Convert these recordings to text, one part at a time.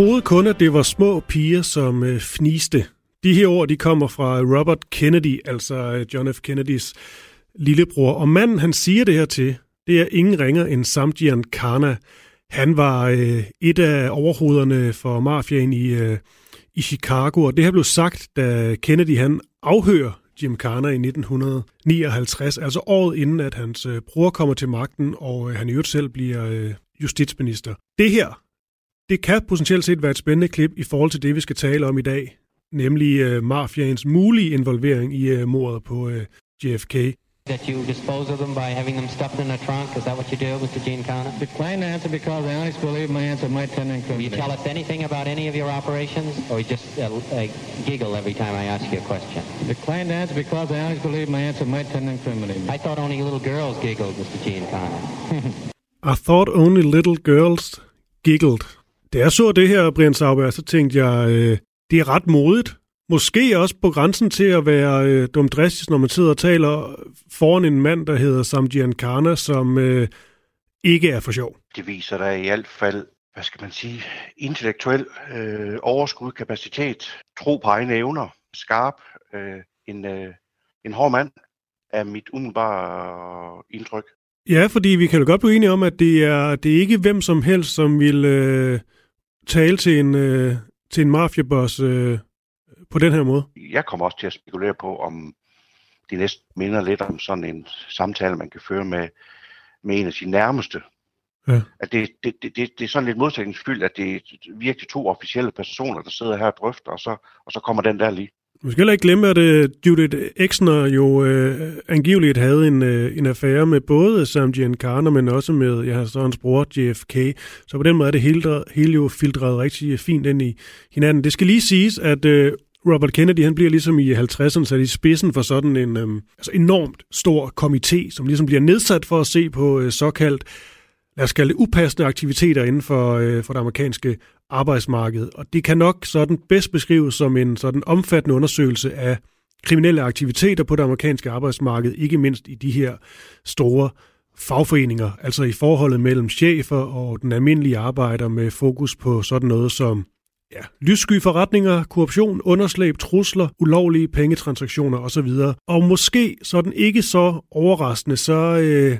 Troede kun, at det var små piger, som øh, fniste. De her ord, de kommer fra Robert Kennedy, altså øh, John F. Kennedys lillebror. Og manden, han siger det her til, det er ingen ringer end Samjian Kana. Han var øh, et af overhovederne for mafiaen i, øh, i Chicago, og det her blev sagt, da Kennedy han afhører Jim Carner i 1959, altså året inden, at hans øh, bror kommer til magten, og øh, han i øvrigt selv bliver øh, justitsminister. Det her, det kan potentielt set være et spændende klip i forhold til det, vi skal tale om i dag, nemlig øh, mafiaens mulige involvering i øh, mordet på øh, JFK. That you dispose of them by having them stuffed in a trunk? Is that what you do, Mr. Gene Connor? Decline to answer because I honestly believe my answer might tend to Will you tell us anything about any of your operations, or you just uh, uh, giggle every time I ask you a question? Decline to answer because I honestly believe my answer might tend to incriminate me. I thought only little girls giggled, Mr. Gene Connor. I thought only little girls giggled. Da jeg så det her, Brian Sauber, så tænkte jeg, øh, det er ret modigt. Måske også på grænsen til at være øh, dumdristisk, når man sidder og taler foran en mand, der hedder Samjian Kana, som øh, ikke er for sjov. Det viser da i hvert fald, hvad skal man sige, intellektuel øh, overskud, kapacitet, tro på egne evner, skarp, øh, en, øh, en hård mand, er mit umiddelbare indtryk. Ja, fordi vi kan jo godt blive enige om, at det er, det er ikke hvem som helst, som vil øh, tale til en, øh, til en mafiaboss øh, på den her måde. Jeg kommer også til at spekulere på, om det næsten minder lidt om sådan en samtale, man kan føre med, med en af sine nærmeste. Ja. At det, det, det, det, det er sådan lidt modsætningsfyldt, at det er virkelig to officielle personer, der sidder her og drøfter, og så, og så kommer den der lige. Vi skal heller ikke glemme, at uh, Judith Exner jo uh, angiveligt havde en, uh, en affære med både Sam Giancana, men også med ja, så hans bror JFK. Så på den måde er det hele, hele jo filtreret rigtig fint ind i hinanden. Det skal lige siges, at uh, Robert Kennedy han bliver ligesom i 50'erne sat i spidsen for sådan en um, altså enormt stor komité, som ligesom bliver nedsat for at se på uh, såkaldt lad os kalde det upassende aktiviteter inden for, øh, for det amerikanske arbejdsmarked. Og det kan nok sådan bedst beskrives som en sådan omfattende undersøgelse af kriminelle aktiviteter på det amerikanske arbejdsmarked, ikke mindst i de her store fagforeninger, altså i forholdet mellem chefer og den almindelige arbejder med fokus på sådan noget som ja, lyssky forretninger, korruption, underslæb, trusler, ulovlige pengetransaktioner osv. Og måske sådan ikke så overraskende, så, øh,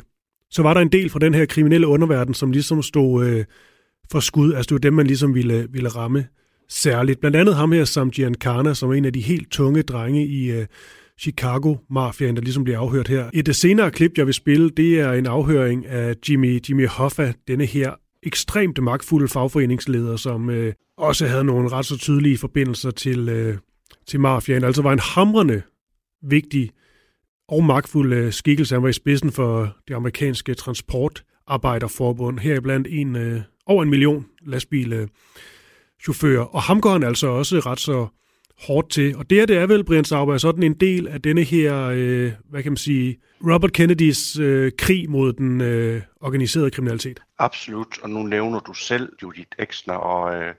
så var der en del fra den her kriminelle underverden, som ligesom stod øh, for skud. Altså det var dem, man ligesom ville, ville ramme særligt. Blandt andet ham her, Sam Giancana, som er en af de helt tunge drenge i øh, Chicago-mafiaen, der ligesom bliver afhørt her. Et senere klip, jeg vil spille, det er en afhøring af Jimmy, Jimmy Hoffa, denne her ekstremt magtfulde fagforeningsleder, som øh, også havde nogle ret så tydelige forbindelser til, øh, til mafiaen. Altså var en hamrende vigtig og magtfuld skikkelse. Han var i spidsen for det amerikanske transportarbejderforbund, heriblandt en, øh, over en million lastbilchauffører. Og ham går han altså også ret så hårdt til. Og det her, det er vel, Brian Sauber, sådan en del af denne her, øh, hvad kan man sige, Robert Kennedys øh, krig mod den øh, organiserede kriminalitet. Absolut, og nu nævner du selv Judith Exner, og øh,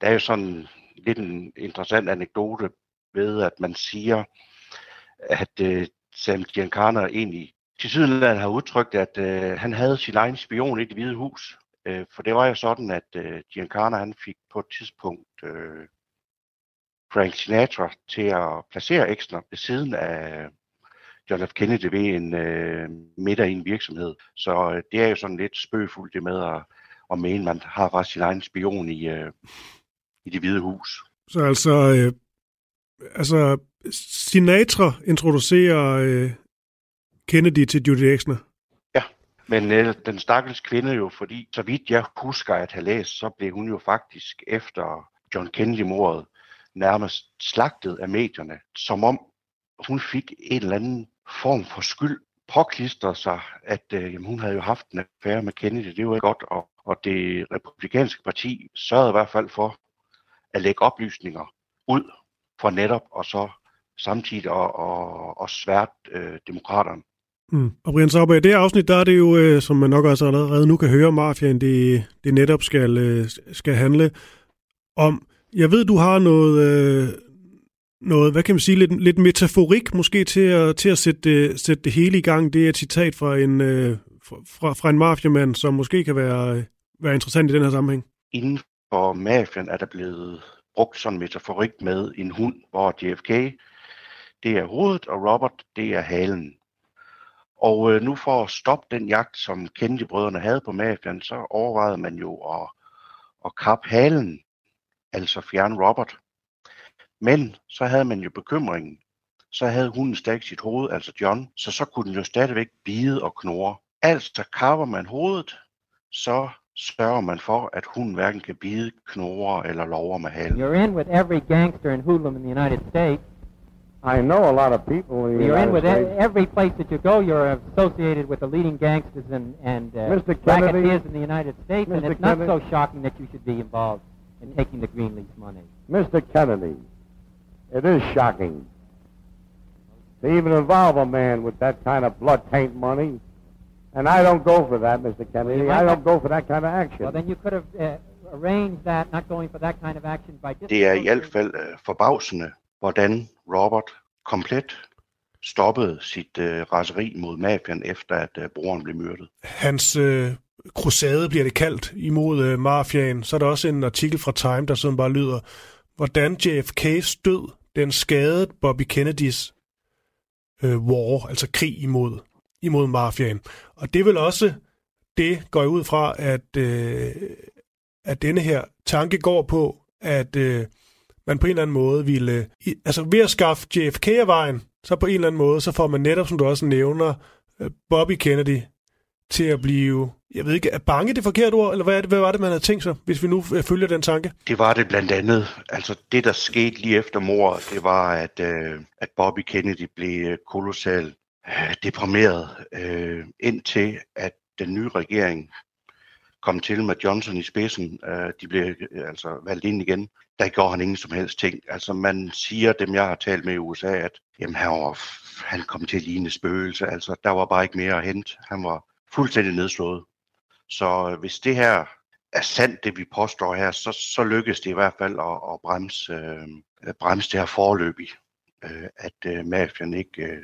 der er jo sådan lidt en interessant anekdote ved, at man siger, at øh, Sam Giancana egentlig til sydenland har udtrykt, at øh, han havde sin egen spion i det hvide hus. Øh, for det var jo sådan, at øh, Giancana han fik på et tidspunkt øh, Frank Sinatra til at placere Exner ved siden af øh, John F. Kennedy ved en øh, middag i en virksomhed. Så øh, det er jo sådan lidt spøgefuldt det med at, at mene, man har faktisk sin egen spion i, øh, i det hvide hus. Så altså, øh, altså Sinatra introducerer øh, Kennedy til Judy Exner. Ja, men øh, den stakkels kvinde jo, fordi så vidt jeg husker at have læst, så blev hun jo faktisk efter John Kennedy-mordet nærmest slagtet af medierne, som om hun fik en eller anden form for skyld påklistret sig, at øh, jamen, hun havde jo haft en affære med Kennedy, det var godt, og, og det republikanske parti sørgede i hvert fald for at lægge oplysninger ud for netop, og så samtidig og, og, og svært øh, demokraterne. Mm. Og Brian Sauber, i det afsnit, der er det jo, øh, som man nok også allerede nu kan høre, mafiaen, det, det netop skal, øh, skal handle om. Jeg ved, du har noget, øh, noget hvad kan man sige, lidt, lidt metaforik måske til at, til at sætte, sætte det hele i gang. Det er et citat fra en, øh, fra, fra en mafiamand, som måske kan være, være interessant i den her sammenhæng. Inden for mafian er der blevet brugt sådan en metaforik med en hund, hvor JFK, det er hovedet, og Robert, det er halen. Og øh, nu for at stoppe den jagt, som Kennedy-brødrene havde på mafian, så overvejede man jo at, at kappe halen, altså fjerne Robert. Men så havde man jo bekymringen. Så havde hunden stadig sit hoved, altså John, så så kunne den jo stadigvæk bide og knurre. Altså kapper man hovedet, så sørger man for, at hunden hverken kan bide, knurre eller lover med halen. You're in with every gangster and hoodlum in the United States. I know a lot of people in the You're in with States. e- every place that you go. You're associated with the leading gangsters and and uh, Mr. Kennedy. racketeers in the United States, and Mr. it's not so shocking that you should be involved in taking the Greenleaf money. Mr. Kennedy, it is shocking to even involve a man with that kind of blood taint money. And I don't go for that, Mr. Kennedy. you I don't go for that kind of action. Well, then you could have uh, arranged that, not going for that kind of action by just. Det er i hvert fald øh, forbavsende, hvordan Robert komplet stoppede sit øh, raseri mod mafian, efter at øh, broren blev myrdet. Hans øh, krusade bliver det kaldt imod øh, mafiaen. Så er der også en artikel fra Time, der sådan bare lyder, hvordan JFK's død, den skadede Bobby Kennedys øh, war, altså krig imod, imod mafiaen. Og det vil også det, går jeg ud fra, at, øh, at denne her tanke går på, at øh, man på en eller anden måde ville... Altså ved at skaffe JFK af vejen, så på en eller anden måde, så får man netop, som du også nævner, øh, Bobby Kennedy til at blive, jeg ved ikke, er bange det forkerte ord, eller hvad, er det, hvad var det, man havde tænkt sig, hvis vi nu øh, følger den tanke? Det var det blandt andet. Altså det, der skete lige efter mordet, det var, at, øh, at Bobby Kennedy blev kolossal kolossalt øh, deprimeret, øh, indtil at den nye regering kom til med Johnson i spidsen. Øh, de blev øh, altså valgt ind igen. Der gjorde han ingen som helst ting. Altså man siger, dem jeg har talt med i USA, at jamen, han, var, han kom til at ligne spøgelse. Altså der var bare ikke mere at hente. Han var fuldstændig nedslået. Så øh, hvis det her er sandt, det vi påstår her, så, så lykkes det i hvert fald at, at bremse, øh, bremse det her forløb i, øh, at øh, mafian ikke øh,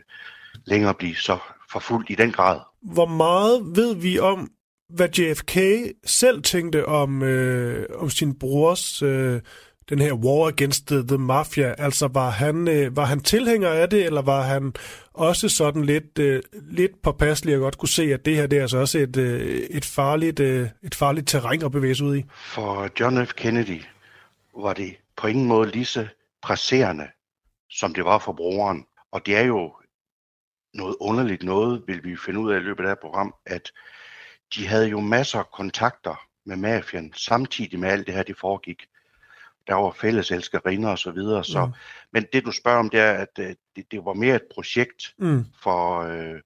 længere bliver så forfulgt i den grad. Hvor meget ved vi om, hvad JFK selv tænkte om, øh, om sin brors, øh, den her war against the, the mafia? Altså var han, øh, var han tilhænger af det, eller var han også sådan lidt, øh, lidt påpasselig og godt kunne se, at det her det er altså også et, øh, et, farligt, øh, et farligt terræn at bevæge sig ud i? For John F. Kennedy var det på ingen måde lige så presserende, som det var for broren. Og det er jo noget underligt noget, vil vi finde ud af i løbet af det her program, at de havde jo masser af kontakter med mafien, samtidig med alt det her, det foregik. Der var fælles elskerinder og så videre. Så, Mm. Men det du spørger om, det er, at øh, det, det var mere et projekt Mm. for, øh,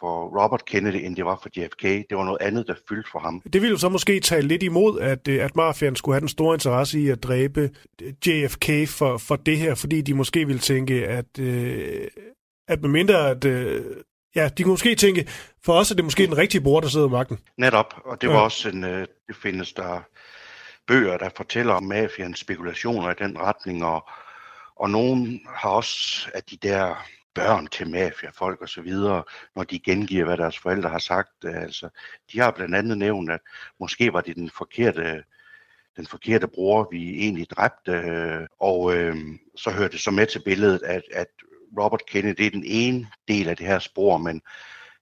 for Robert Kennedy, end det var for JFK. Det var noget andet, der fyldte for ham. Det ville jo så måske tale lidt imod, at, øh, at mafiaen skulle have den store interesse i at dræbe øh, JFK for, for det her, fordi de måske ville tænke, at, øh, at medmindre at... Øh, ja, de kunne måske tænke, for os er det måske den rigtige bror, der sidder i magten. Netop, og det var Ja. også en, øh, det findes der bøger, der fortæller om mafians spekulationer i den retning, og, og nogen har også af de der børn til mafiafolk og så videre, når de gengiver, hvad deres forældre har sagt. Øh, altså, de har blandt andet nævnt, at måske var det den forkerte, den forkerte bror, vi egentlig dræbte, øh, og øh, så hørte det så med til billedet, at, at Robert Kennedy det er den ene del af det her spor, men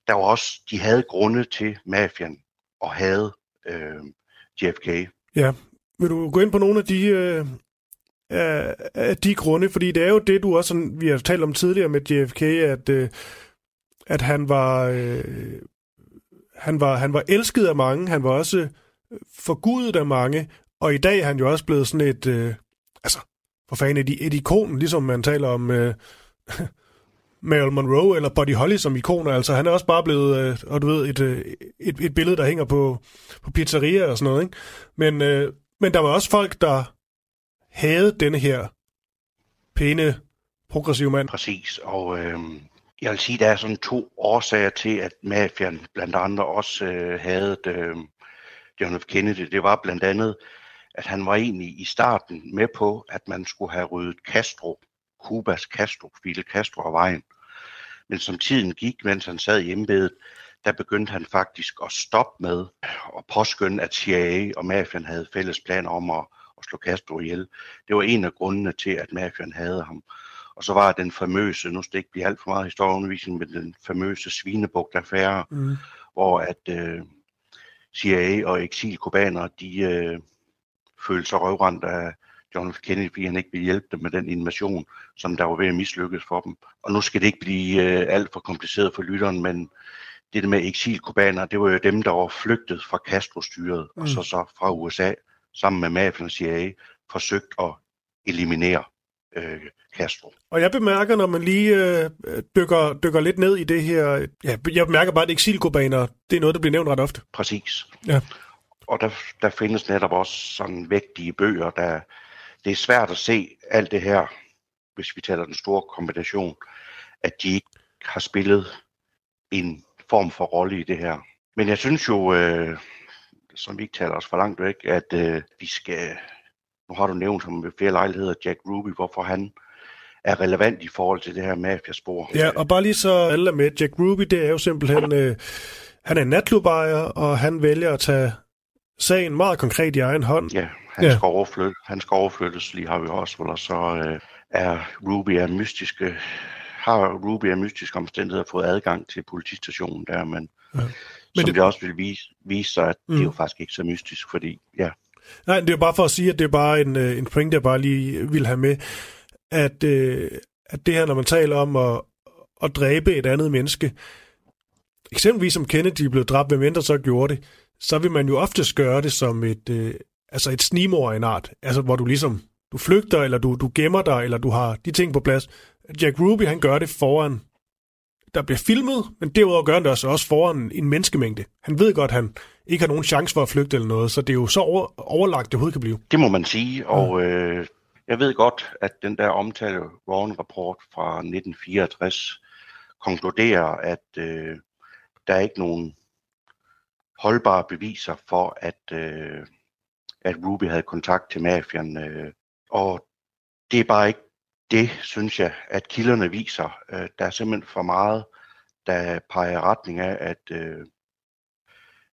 der var også, de havde grunde til mafian og havde øh, JFK. Ja, vil du gå ind på nogle af de, øh, af, de grunde? Fordi det er jo det, du også, sådan, vi har talt om tidligere med JFK, at, øh, at han var... Øh, han var, han var elsket af mange, han var også øh, forgudet af mange, og i dag er han jo også blevet sådan et, øh, altså, for fanden et, et ikon, ligesom man taler om, øh, Marilyn Monroe eller Buddy Holly som ikoner. Altså han er også bare blevet, øh, og du ved, et, øh, et, et billede, der hænger på, på pizzerier og sådan noget. Ikke? Men, øh, men der var også folk, der havde denne her pæne, progressive mand. Præcis, og øh, jeg vil sige, der er sådan to årsager til, at mafian blandt andre også øh, havde øh, John F. Kennedy. Det var blandt andet, at han var egentlig i starten med på, at man skulle have ryddet Castro, Kubas Castro, Fidel Castro af vejen. Men som tiden gik, mens han sad i embedet, der begyndte han faktisk at stoppe med at påskynde, at CIA og mafian havde fælles planer om at, at slå Castro ihjel. Det var en af grundene til, at mafian havde ham. Og så var den famøse, nu skal det ikke blive alt for meget historieundervisning, men den famøse Svinebugt-affære, mm. hvor at øh, CIA og eksilkubanere, de øh, følte sig røvrendt af John F. Kennedy, fordi han ikke ville hjælpe dem med den invasion, som der var ved at mislykkes for dem. Og nu skal det ikke blive øh, alt for kompliceret for lytteren, men det med eksilkubanere, det var jo dem, der var flygtet fra Castro-styret, mm. og så, så fra USA, sammen med mafien og CIA, forsøgt at eliminere øh, Castro. Og jeg bemærker, når man lige øh, dykker, dykker lidt ned i det her, ja, jeg bemærker bare, at eksilkubaner, det er noget, der bliver nævnt ret ofte. Præcis. Ja. Og der, der findes netop også sådan vægtige bøger, der det er svært at se alt det her, hvis vi taler den store kombination, at de ikke har spillet en form for rolle i det her. Men jeg synes jo, øh, som vi ikke taler os for langt væk, at øh, vi skal, nu har du nævnt ham ved flere lejligheder, Jack Ruby, hvorfor han er relevant i forhold til det her mafiaspor. Ja, og bare lige så alle er med, Jack Ruby, det er jo simpelthen, øh, han er natklubejer, og han vælger at tage sagen meget konkret i egen hånd. Ja, han, ja. skal, overflytte, han skal overflyttes lige har vi også, og så øh, er Ruby af mystiske har Ruby af mystiske omstændigheder fået adgang til politistationen der, men, ja. men som det, det også vil vise, vise sig, at mm. det er jo faktisk ikke så mystisk, fordi ja. Nej, det er bare for at sige, at det er bare en, øh, en point, jeg bare lige vil have med, at, øh, at det her, når man taler om at, at dræbe et andet menneske, eksempelvis som Kennedy blev dræbt, hvem end der så gjorde det, så vil man jo oftest gøre det som et, øh, altså et snimor af en art, altså hvor du ligesom, du flygter, eller du, du gemmer dig, eller du har de ting på plads. Jack Ruby, han gør det foran, der bliver filmet, men derudover gør han det også, også foran en menneskemængde. Han ved godt, at han ikke har nogen chance for at flygte eller noget, så det er jo så over, overlagt, det overhovedet kan blive. Det må man sige, og mm. øh, jeg ved godt, at den der omtale Warren-rapport fra 1964 konkluderer, at øh, der er ikke nogen holdbare beviser for, at, øh, at Ruby havde kontakt til mafian. Øh, og det er bare ikke det, synes jeg, at kilderne viser. Øh, der er simpelthen for meget, der peger retning af, at, øh,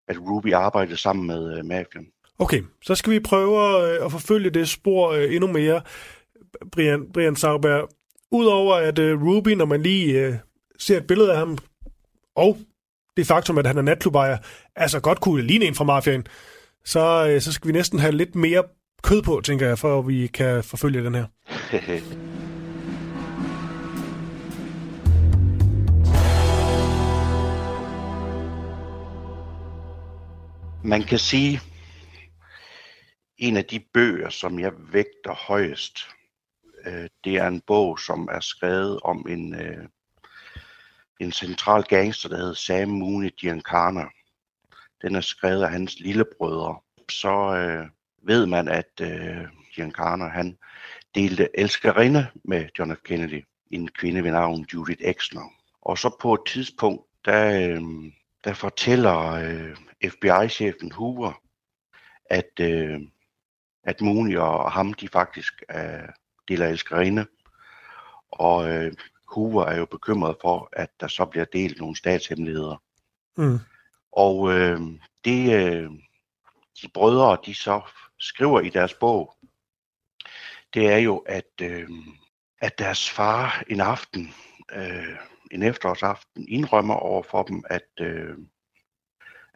at Ruby arbejdede sammen med øh, mafian. Okay, så skal vi prøve øh, at forfølge det spor øh, endnu mere, Brian, Brian Sauberg. Udover at øh, Ruby, når man lige øh, ser et billede af ham, og det faktum, at han er natklubejer, altså godt kunne ligne en fra mafiaen, så, øh, så skal vi næsten have lidt mere kød på, tænker jeg, for at vi kan forfølge den her. Man kan sige, en af de bøger, som jeg vægter højest, øh, det er en bog, som er skrevet om en, øh, en central gangster, der hedder Sam Mooney Giancana. Den er skrevet af hans lillebrødre. Så øh, ved man, at øh, Giancana han delte elskerinde med John F. Kennedy, en kvinde ved navn Judith Exner. Og så på et tidspunkt, der, øh, der fortæller øh, FBI-chefen Hoover, at, øh, at Mooney og ham, de faktisk øh, deler elskerinde. Og øh, Hoover er jo bekymret for, at der så bliver delt nogle statshemmeligheder. Mm. Og øh, det, øh, de brødre, de så skriver i deres bog, det er jo, at, øh, at deres far en aften, øh, en efterårsaften, indrømmer over for dem, at, øh,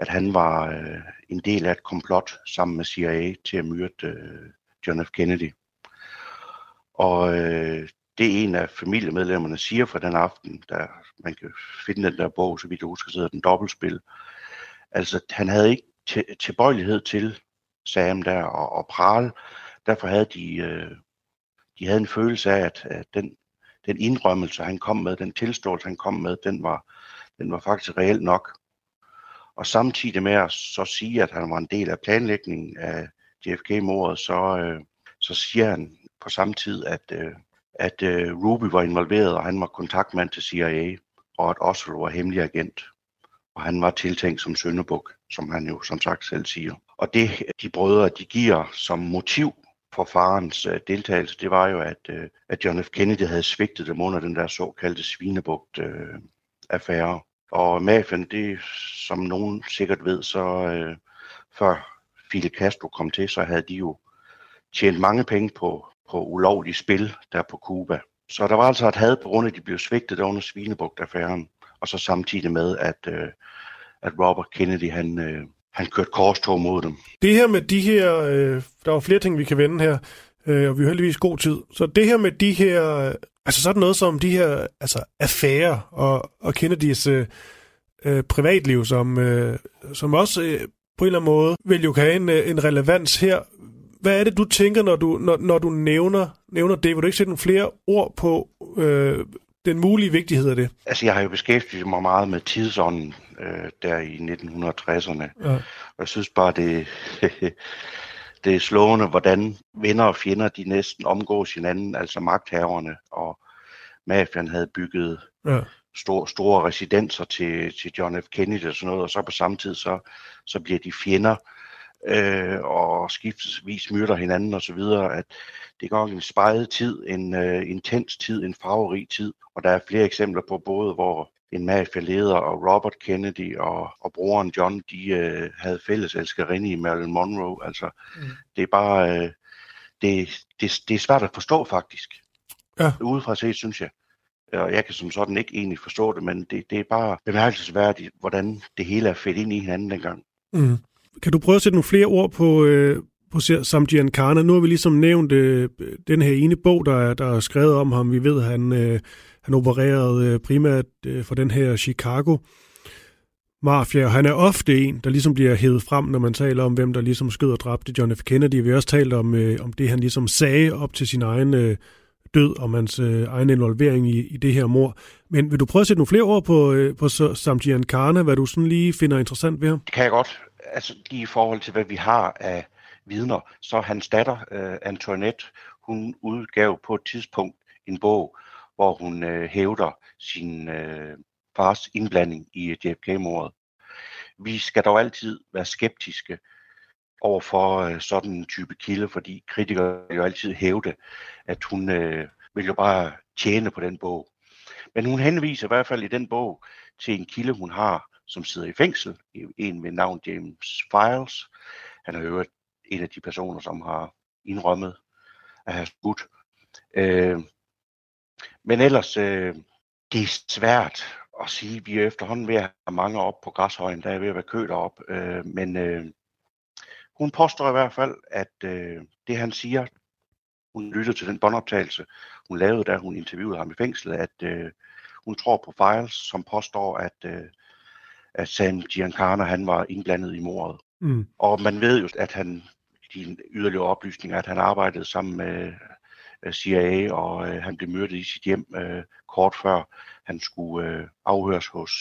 at han var øh, en del af et komplot sammen med CIA til at myrde øh, John F. Kennedy. Og øh, det er en af familiemedlemmerne siger for den aften, der man kan finde den der bog, så vidt jeg husker, sidder den dobbeltspil. Altså, han havde ikke tilbøjelighed til Sam der og, og prale. Derfor havde de, øh, de havde en følelse af, at, at den den indrømmelse, han kom med, den tilståelse, han kom med, den var, den var faktisk reelt nok. Og samtidig med at så sige, at han var en del af planlægningen af JFK-mordet, så, øh, så siger han på samme tid, at, øh, at øh, Ruby var involveret, og han var kontaktmand til CIA, og at Oswald var hemmelig agent. Og han var tiltænkt som søndebuk, som han jo som sagt selv siger. Og det, de brødre, de giver som motiv for farens øh, deltagelse, det var jo, at, øh, at John F. Kennedy havde svigtet dem under den der såkaldte svinebugt øh, affære. Og mafien, det som nogen sikkert ved, så øh, før Fidel Castro kom til, så havde de jo tjent mange penge på, på ulovlige spil der på Cuba. Så der var altså et had på grund af, at de blev svigtet under Svinebugt-affæren, og så samtidig med, at, øh, at Robert Kennedy, han, øh, han kørte korstog mod dem. Det her med de her, øh, der var flere ting, vi kan vende her, øh, og vi har heldigvis god tid. Så det her med de her, altså sådan noget som de her altså affærer og, og Kennedys øh, øh, privatliv, som, øh, som også øh, på en eller anden måde vil jo have en, øh, en relevans her. Hvad er det, du tænker, når du, når, når du nævner, nævner det? Vil du ikke sætte nogle flere ord på øh, den mulige vigtighed af det? Altså, jeg har jo beskæftiget mig meget med tidsånden øh, der i 1960'erne. Ja. Og jeg synes bare, det, det er slående, hvordan venner og fjender, de næsten omgås hinanden, altså magthaverne og mafian havde bygget ja. store, store residenser til, til John F. Kennedy og sådan noget, og så på samme tid, så, så bliver de fjender øh, og skiftesvis myrder hinanden osv., at det går en spejlet tid, en uh, intens tid, en farverig tid, og der er flere eksempler på både, hvor en mafialeder og Robert Kennedy og, og broren John, de uh, havde fælles elskerinde i Marilyn Monroe. Altså, mm. det er bare, uh, det, det, det er svært at forstå faktisk. Ja. Udefra set, synes jeg. Og jeg kan som sådan ikke egentlig forstå det, men det, det er bare bemærkelsesværdigt, hvordan det hele er fedt ind i hinanden dengang. Mm. Kan du prøve at sætte nogle flere ord på, øh, på Sam Giancana? Nu har vi ligesom nævnt øh, den her ene bog, der er, der er skrevet om ham. Vi ved, han, øh, han opererede øh, primært øh, for den her Chicago mafia, og han er ofte en, der ligesom bliver hævet frem, når man taler om, hvem der ligesom skød og dræbte John F. Kennedy. Vi har også talt om, øh, om det, han ligesom sagde op til sin egen øh, død, og hans øh, egen involvering i, i det her mor. Men vil du prøve at sætte nogle flere ord på, øh, på Sam Giancana, hvad du sådan lige finder interessant ved ham? Det kan jeg godt altså lige i forhold til, hvad vi har af vidner, så hans datter, øh, Antoinette, hun udgav på et tidspunkt en bog, hvor hun øh, hævder sin øh, fars indblanding i øh, JFK-mordet. Vi skal dog altid være skeptiske over for øh, sådan en type kilde, fordi kritikere jo altid hævde, at hun øh, vil jo bare tjene på den bog. Men hun henviser i hvert fald i den bog til en kilde, hun har, som sidder i fængsel, en ved navn James Files. Han er jo en af de personer, som har indrømmet at have skudt. Øh, men ellers, øh, det er svært at sige. Vi er efterhånden ved at have mange op på græshøjen, der er ved at være kø op. Øh, men øh, hun påstår i hvert fald, at øh, det han siger, hun lytter til den båndoptagelse, hun lavede, da hun interviewede ham i fængslet, at øh, hun tror på Files, som påstår, at øh, at Sam Giancana han var indblandet i mordet. Mm. Og man ved jo, at han, de yderligere oplysninger, at han arbejdede sammen med CIA, og øh, han blev myrdet i sit hjem øh, kort før han skulle øh, afhøres hos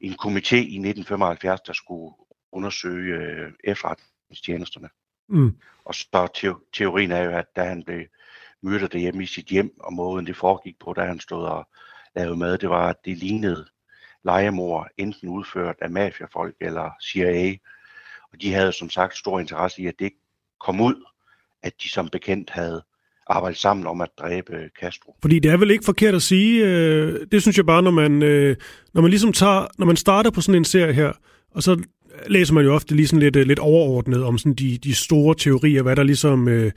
en komité i 1975, der skulle undersøge øh, efterretningstjenesterne. Mm. Og så te- teorien er jo, at da han blev myrdet derhjemme i sit hjem, og måden det foregik på, da han stod og lavede mad, det var, at det lignede legemord, enten udført af mafiafolk eller CIA. Og de havde som sagt stor interesse i, at det ikke kom ud, at de som bekendt havde arbejdet sammen om at dræbe Castro. Fordi det er vel ikke forkert at sige, øh, det synes jeg bare, når man, øh, når man ligesom tager, når man starter på sådan en serie her, og så læser man jo ofte lige sådan lidt, lidt overordnet om sådan de, de store teorier, hvad der ligesom øh,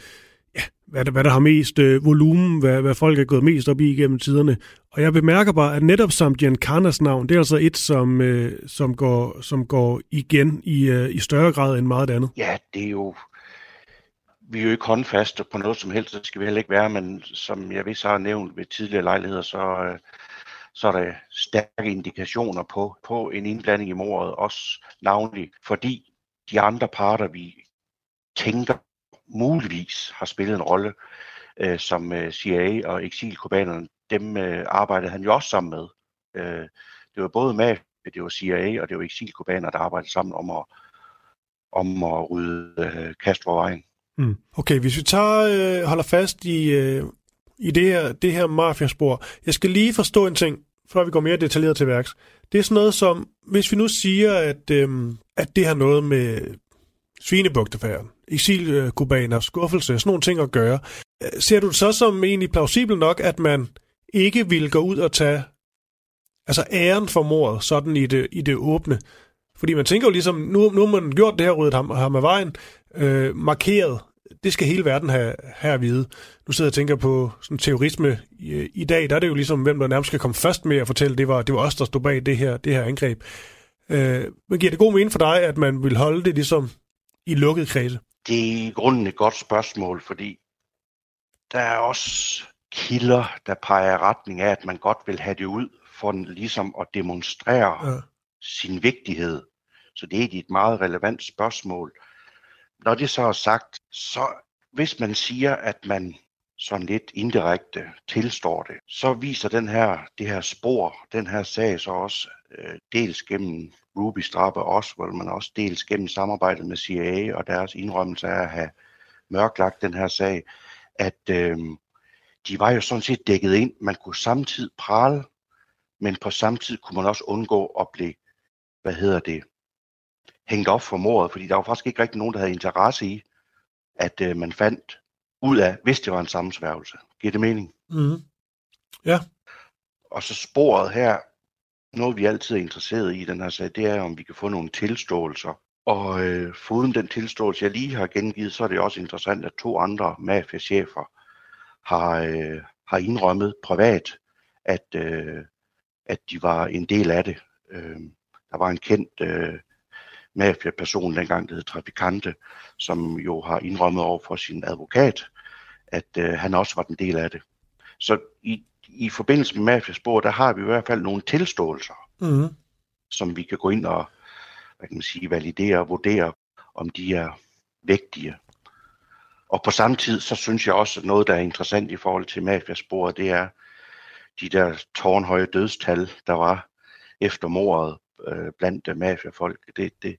hvad der, hvad der har mest øh, volumen, hvad, hvad folk er gået mest op i gennem tiderne. Og jeg bemærker bare, at netop som Giancarnas navn, det er altså et, som, øh, som, går, som går igen i, øh, i større grad end meget andet. Ja, det er jo... Vi er jo ikke håndfaste på noget som helst, det skal vi heller ikke være, men som jeg vist har nævnt ved tidligere lejligheder, så, øh, så er der stærke indikationer på, på en indblanding i mordet, også navnlig fordi de andre parter, vi tænker muligvis har spillet en rolle, øh, som øh, CIA og eksilkubanerne dem øh, arbejdede han jo også sammen med. Øh, det var både med, det var CIA og det var eksilkubaner, der arbejdede sammen om at, om at rydde øh, Castro vejen. Mm. Okay, hvis vi tager øh, holder fast i, øh, i det her, det her mafiaspor. Jeg skal lige forstå en ting, før vi går mere detaljeret til værks. Det er sådan noget som, hvis vi nu siger, at, øh, at det har noget med svinebugtefærden, eksilkubaner, skuffelse, sådan nogle ting at gøre. Øh, ser du det så som egentlig plausibel nok, at man ikke vil gå ud og tage altså æren for mordet, sådan i det, i det åbne? Fordi man tænker jo ligesom, nu, nu har man gjort det her, ryddet ham, ham af vejen, øh, markeret, det skal hele verden have, have at vide. Nu sidder jeg og tænker på sådan terrorisme i, i dag, der er det jo ligesom, hvem der nærmest skal komme først med at fortælle, det var, det var os, der stod bag det her, det her angreb. Øh, men giver det god mening for dig, at man vil holde det ligesom i lukket kredse? Det er i grunden et godt spørgsmål, fordi der er også kilder, der peger retning af, at man godt vil have det ud for ligesom at demonstrere ja. sin vigtighed. Så det er et meget relevant spørgsmål. Når det så er sagt, så hvis man siger, at man sådan lidt indirekte tilstår det, så viser den her, det her spor, den her sag så også øh, dels gennem Ruby Strappe Oswald, men også dels gennem samarbejdet med CIA og deres indrømmelse af at have mørklagt den her sag, at øh, de var jo sådan set dækket ind. Man kunne samtidig prale, men på samme tid kunne man også undgå at blive, hvad hedder det, hængt op for mordet, fordi der var faktisk ikke rigtig nogen, der havde interesse i, at øh, man fandt ud af, hvis det var en sammensværgelse. Giver det mening? Mm. Ja. Og så sporet her, noget vi altid er interesseret i den her sag, det er, om vi kan få nogle tilståelser. Og øh, foruden den tilståelse, jeg lige har gengivet, så er det også interessant, at to andre mafiachefer har, øh, har indrømmet privat, at, øh, at de var en del af det. Øh, der var en kendt øh, mafia-person dengang, der hed Trafikante, som jo har indrømmet over for sin advokat, at øh, han også var en del af det. Så i, i forbindelse med mafiaspor, der har vi i hvert fald nogle tilståelser, mm. som vi kan gå ind og hvad kan man sige, validere og vurdere, om de er vægtige. Og på samme tid, så synes jeg også, at noget, der er interessant i forhold til mafiasporet, det er de der tårnhøje dødstal, der var efter mordet øh, blandt øh, mafiafolk. Det, det,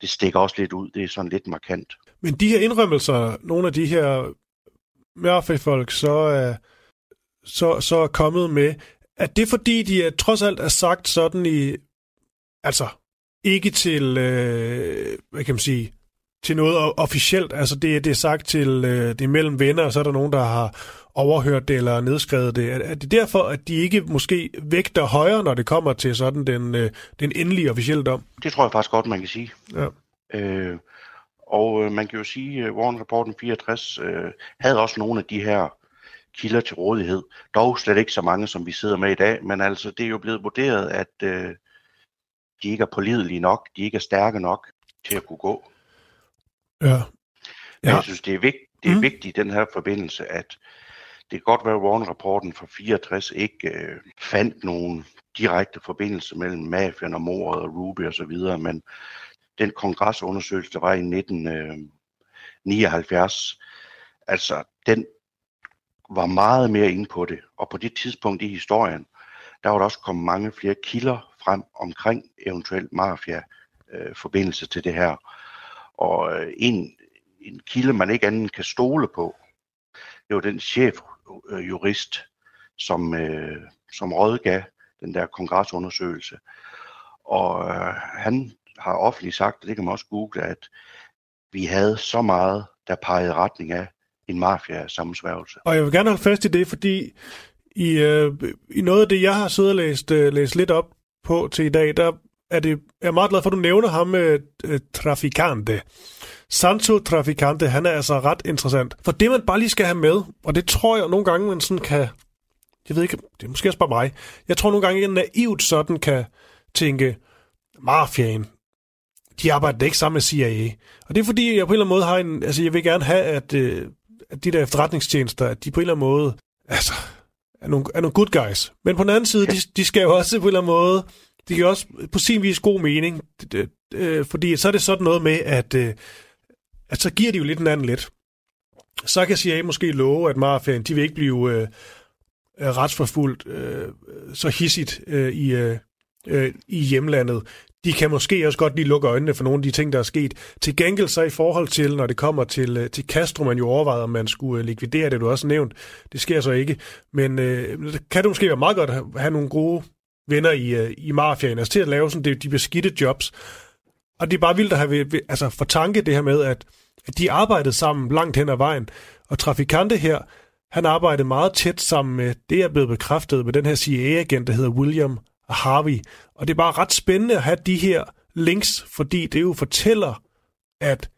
det stikker også lidt ud. Det er sådan lidt markant. Men de her indrømmelser, nogle af de her mafiafolk, så er, så, så er kommet med, at det fordi, de er, trods alt er sagt sådan i, altså ikke til, øh, hvad kan man sige, til noget officielt. Altså det, det er sagt til, øh, det er mellem venner, og så er der nogen, der har overhørt det eller nedskrevet det. Er, er det derfor, at de ikke måske vægter højere, når det kommer til sådan den, øh, den endelige officielle dom? Det tror jeg faktisk godt, man kan sige. Ja. Øh, og øh, man kan jo sige, at Warren Rapporten 64 øh, havde også nogle af de her kilder til rådighed. Dog slet ikke så mange, som vi sidder med i dag, men altså det er jo blevet vurderet, at øh, de ikke er pålidelige nok, de ikke er stærke nok til at kunne gå. Ja. ja. Men jeg synes, det er, vigt, det er mm. vigtigt i den her forbindelse, at det kan godt være, at Warren-rapporten fra 64 ikke øh, fandt nogen direkte forbindelse mellem mafian og mordet og Ruby og så videre, men den kongresundersøgelse, der var i 1979, altså den var meget mere inde på det. Og på det tidspunkt i historien, der var der også kommet mange flere kilder frem omkring eventuelt mafia øh, forbindelse til det her. Og øh, en, en kilde, man ikke anden kan stole på, det var den chefjurist, som, øh, som rådgav den der kongresundersøgelse. Og øh, han har offentligt sagt, og det kan man også google, at vi havde så meget, der pegede retning af en mafia-sammensværgelse. Og jeg vil gerne holde fast i det, fordi i, øh, i noget af det, jeg har siddet og læst, øh, læst lidt op på til i dag, der er det, jeg er meget glad for, at du nævner ham med øh, Traficante. Sancho Traficante, han er altså ret interessant. For det, man bare lige skal have med, og det tror jeg nogle gange, man sådan kan... Jeg ved ikke, det er måske også bare mig. Jeg tror nogle gange, at naivt sådan kan tænke, mafiaen, de arbejder ikke sammen med CIA. Og det er fordi, jeg på en eller anden måde har en... Altså, jeg vil gerne have, at, øh, at de der efterretningstjenester, at de på en eller anden måde... Altså, er nogle, er nogle good guys. Men på den anden side, de, de skal jo også på en eller anden måde det giver også på sin vis god mening. Det, det, øh, fordi så er det sådan noget med, at, øh, at så giver de jo lidt en anden lidt. Så kan CIA måske love, at mafiaen, de vil ikke blive... Øh, øh, retsforfulgt øh, så hissigt øh, i, øh, øh, i hjemlandet. De kan måske også godt lige lukke øjnene for nogle af de ting, der er sket. Til gengæld så i forhold til, når det kommer til, øh, til Castro, man jo overvejede, om man skulle likvidere det, du også nævnt. Det sker så ikke. Men øh, kan det måske være meget godt at have nogle gode venner i, øh, i mafiaen, altså til at lave sådan de, de beskidte jobs. Og det er bare vildt at have altså, for tanke det her med, at, at de arbejdede sammen langt hen ad vejen. Og Trafikante her, han arbejdede meget tæt sammen med, det er blevet bekræftet med den her CIA-agent, der hedder William Harvey. Og det er bare ret spændende at have de her links, fordi det jo fortæller, at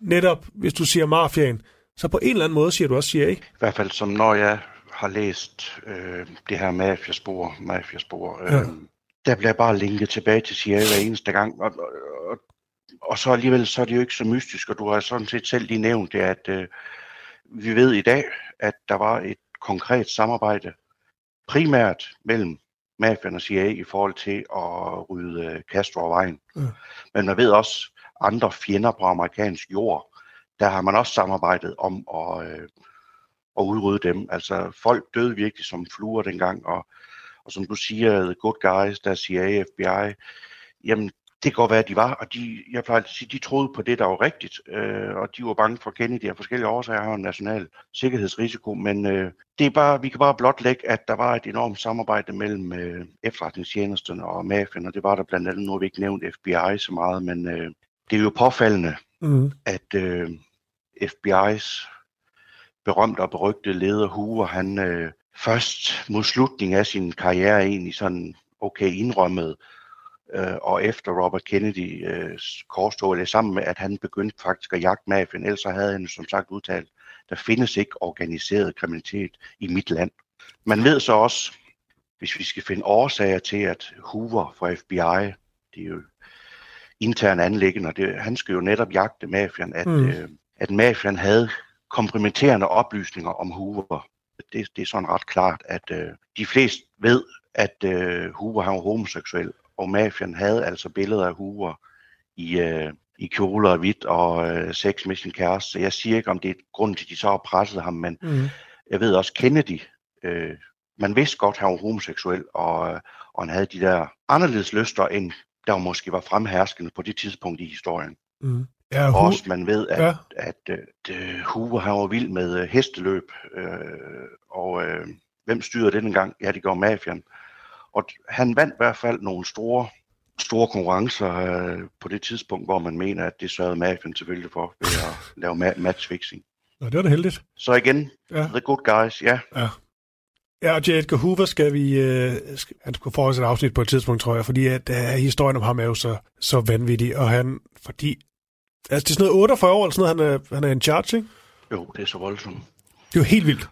netop, hvis du siger mafiaen, så på en eller anden måde siger du også CIA. I hvert fald som når jeg har læst øh, det her mafiaspor, mafiaspor øh, ja. der bliver bare linket tilbage til CIA hver eneste gang. Og, og, og, og så alligevel, så er det jo ikke så mystisk, og du har sådan set selv lige nævnt det, at øh, vi ved i dag, at der var et konkret samarbejde, primært mellem mafian og CIA i forhold til at rydde Castro af vejen. Ja. Men man ved også, andre fjender på amerikansk jord, der har man også samarbejdet om at, øh, at udrydde dem. Altså folk døde virkelig som fluer dengang, og, og som du siger, the good guys, der CIA, FBI, jamen det kan godt være, at de var, og de, jeg plejer at sige, de troede på det, der var rigtigt, øh, og de var bange for Kennedy af forskellige årsager, har en national sikkerhedsrisiko, men øh, det er bare, vi kan bare blotlægge, at der var et enormt samarbejde mellem øh, efterretningstjenesterne og mafian, og det var der blandt andet, nu har vi ikke nævnt FBI så meget, men øh, det er jo påfaldende, mm. at øh, FBI's berømte og berygtede leder Hoover, han øh, først mod slutningen af sin karriere egentlig sådan okay indrømmede, øh, og efter Robert Kennedy øh, korstog det sammen med, at han begyndte faktisk at jagte mafien, ellers så havde han som sagt udtalt, der findes ikke organiseret kriminalitet i mit land. Man ved så også, hvis vi skal finde årsager til, at Hoover fra FBI, det er jo interne anlæggende, det, han skal jo netop jagte mafian, at, mm. øh, at mafian havde kompromitterende oplysninger om Hoover. Det, det er sådan ret klart, at øh, de fleste ved, at øh, Hoover var homoseksuel, og mafian havde altså billeder af Hoover i, øh, i kjoler og hvidt og øh, sex med sin kæreste. Så jeg siger ikke, om det er grund til, at de så har presset ham, men mm. jeg ved også, Kennedy, øh, man vidste godt, at han var homoseksuel, og, øh, og han havde de der anderledes lyster, end der måske var fremherskende på det tidspunkt i historien. Mm. Ja, hu- også man ved, at, ja. at, at, at uh, Hoover han var vild med uh, hesteløb, uh, og uh, hvem styrede det dengang? Ja, det gjorde mafian. Og han vandt i hvert fald nogle store, store konkurrencer uh, på det tidspunkt, hvor man mener, at det sørgede mafian selvfølgelig for ved at lave ma- matchfixing. Nå, det var da heldigt. Så igen, ja. the good guys, ja. Ja, Ja, og J. Edgar Hoover skal vi... Øh, skal, han skulle få os et afsnit på et tidspunkt, tror jeg, fordi at, øh, historien om ham er jo så, så vanvittig, og han... Fordi Altså, det er sådan noget 48 år, eller sådan noget, han er, han er in charge, ikke? Jo, det er så voldsomt. Det er jo helt vildt.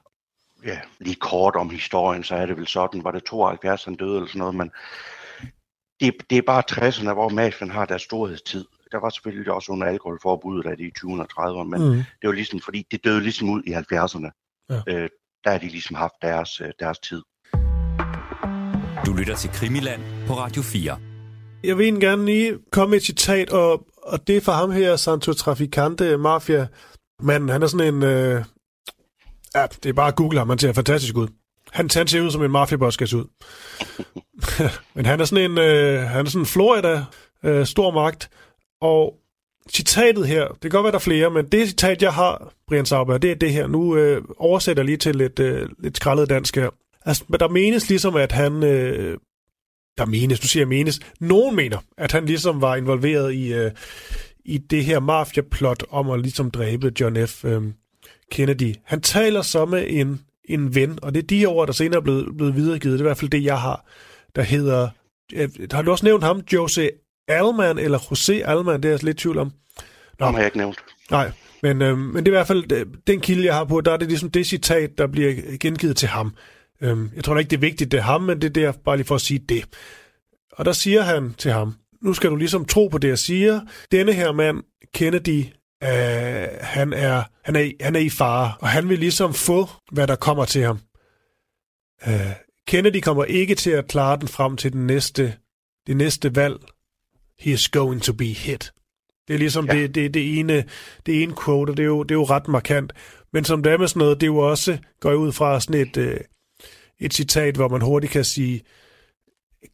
Ja, lige kort om historien, så er det vel sådan, var det 72, han døde eller sådan noget, men det, det er bare 60'erne, hvor mafian har deres storhedstid. Der var selvfølgelig også under alkoholforbuddet det i 20'erne og 30'erne, men mm. det var ligesom, fordi det døde ligesom ud i 70'erne. Ja. Øh, der har de ligesom haft deres, øh, deres tid. Du lytter til Krimiland på Radio 4. Jeg vil egentlig gerne lige komme med et citat, og, og det er for ham her, Santo Traficante Mafia. Men han er sådan en... Øh, ja, det er bare at google ham, han ser fantastisk ud. Han, han ser ud som en mafiaboss skal se ud. Men han er sådan en, øh, han er sådan en Florida, øh, stor magt, og citatet her, det kan godt være, der er flere, men det citat, jeg har, Brian Sauber, det er det her. Nu øh, oversætter jeg lige til lidt, øh, lidt skrællet dansk her. Altså, der menes ligesom, at han øh, der menes, du siger menes, nogen mener, at han ligesom var involveret i, øh, i det her mafia-plot om at ligesom dræbe John F. Øh, Kennedy. Han taler så med en, en ven, og det er de her ord, der senere er blevet, blevet videregivet, det er i hvert fald det, jeg har, der hedder, øh, har du også nævnt ham, Jose Alman, eller José Alman, det er jeg lidt tvivl om. Nå, ham har jeg ikke nævnt. Nej, men, øh, men det er i hvert fald øh, den kilde, jeg har på, der er det ligesom det citat, der bliver gengivet til ham. Øhm, jeg tror ikke, det er vigtigt, det er ham, men det er der bare lige for at sige det. Og der siger han til ham, nu skal du ligesom tro på det, jeg siger. Denne her mand, Kennedy, øh, han, er, han, er, han er i fare, og han vil ligesom få, hvad der kommer til ham. Øh, Kennedy kommer ikke til at klare den frem til den næste, det næste valg. He is going to be hit. Det er ligesom ja. det, det, det, ene, det ene quote, og det er, jo, det er jo ret markant. Men som det er med sådan noget, det er jo også, går ud fra sådan et, øh, et citat, hvor man hurtigt kan sige,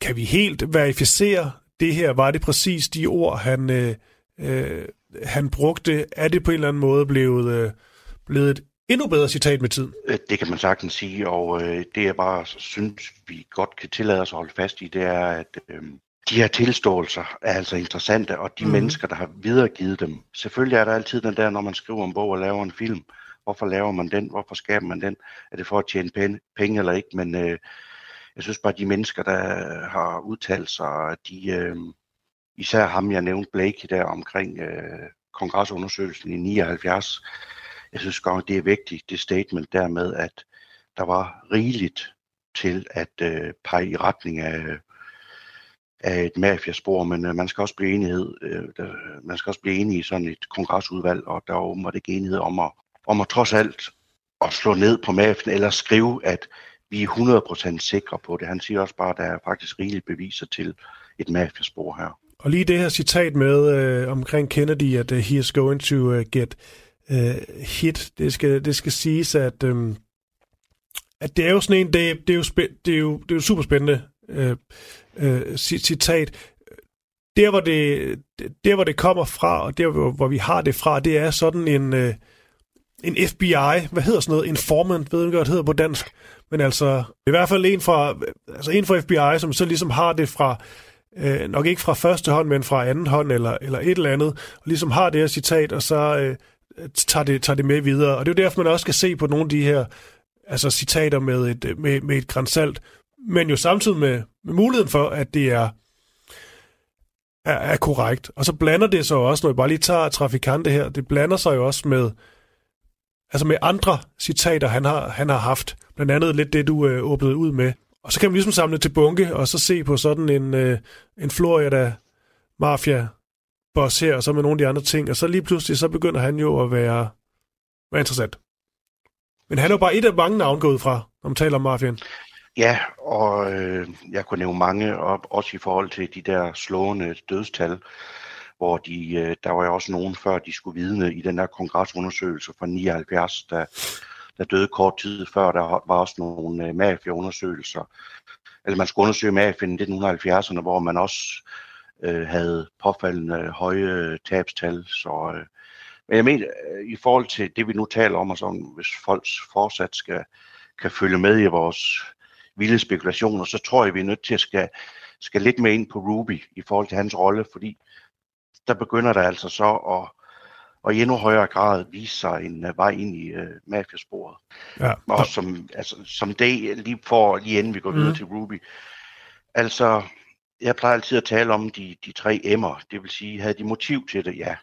kan vi helt verificere det her? Var det præcis de ord, han, øh, øh, han brugte? Er det på en eller anden måde blevet, øh, blevet et endnu bedre citat med tid? Øh, det kan man sagtens sige, og øh, det jeg bare synes, vi godt kan tillade os at holde fast i, det er, at øh, de her tilståelser er altså interessante, og de mm. mennesker, der har videregivet dem. Selvfølgelig er der altid den der, når man skriver en bog og laver en film, hvorfor laver man den, hvorfor skaber man den, er det for at tjene penge, penge eller ikke, men øh, jeg synes bare, at de mennesker, der har udtalt sig, de, øh, især ham, jeg nævnte Blake der omkring øh, kongresundersøgelsen i 79, jeg synes godt, det er vigtigt, det statement der med, at der var rigeligt til at øh, pege i retning af, af et mafiaspor, men øh, man skal også blive enighed, øh, der, man skal også blive enige i sådan et kongresudvalg, og der var åbenbart ikke enighed om at, om at trods alt at slå ned på mafien, eller skrive, at vi er 100% sikre på det. Han siger også bare, at der er faktisk rigeligt beviser til et mafiaspor her. Og lige det her citat med øh, omkring Kennedy, at uh, he is going to uh, get uh, hit, det skal, det skal siges, at, øh, at det er jo sådan en, det, det, er, jo spæ- det, er, jo, det er jo super spændende øh, citat. Der hvor, det, der, hvor det kommer fra, og der, hvor, vi har det fra, det er sådan en, øh, en FBI, hvad hedder sådan noget, informant, ved ikke, hvad det hedder på dansk, men altså, i hvert fald en fra, altså en fra FBI, som så ligesom har det fra, øh, nok ikke fra første hånd, men fra anden hånd, eller, eller et eller andet, og ligesom har det her citat, og så øh, tager, det, tager det med videre. Og det er jo derfor, man også skal se på nogle af de her altså citater med et, med, med et grænsalt, men jo samtidig med, med muligheden for, at det er, er, er korrekt. Og så blander det sig også, når vi bare lige tager trafikante her, det blander sig jo også med, altså med andre citater, han har, han har haft. Blandt andet lidt det, du øh, åbnede ud med. Og så kan man ligesom samle til bunke, og så se på sådan en, øh, en Florida mafia boss her, og så med nogle af de andre ting. Og så lige pludselig, så begynder han jo at være, være interessant. Men han er jo bare et af mange navne gået fra, når man taler om mafiaen. Ja, og øh, jeg kunne nævne mange, op, også i forhold til de der slående dødstal, hvor de, øh, der var jo også nogen før, de skulle vidne i den der kongresundersøgelse fra 79, der, der døde kort tid før. Der var også nogle øh, mafiaundersøgelser. Eller man skulle undersøge mafien i 1970'erne, hvor man også øh, havde påfaldende høje øh, tabstal. Så, øh, men jeg mener, i forhold til det, vi nu taler om, og sådan, hvis folk fortsat skal, kan følge med i vores vilde spekulationer, så tror jeg, vi er nødt til at skal, skal lidt mere ind på Ruby i forhold til hans rolle, fordi der begynder der altså så at, og i endnu højere grad vise sig en uh, vej ind i uh, mafiasporet. Ja. Og som, altså, som det, lige for, lige inden vi går videre mhm. til Ruby. Altså, jeg plejer altid at tale om de, de tre M'er. Det vil sige, havde de motiv til det? Ja.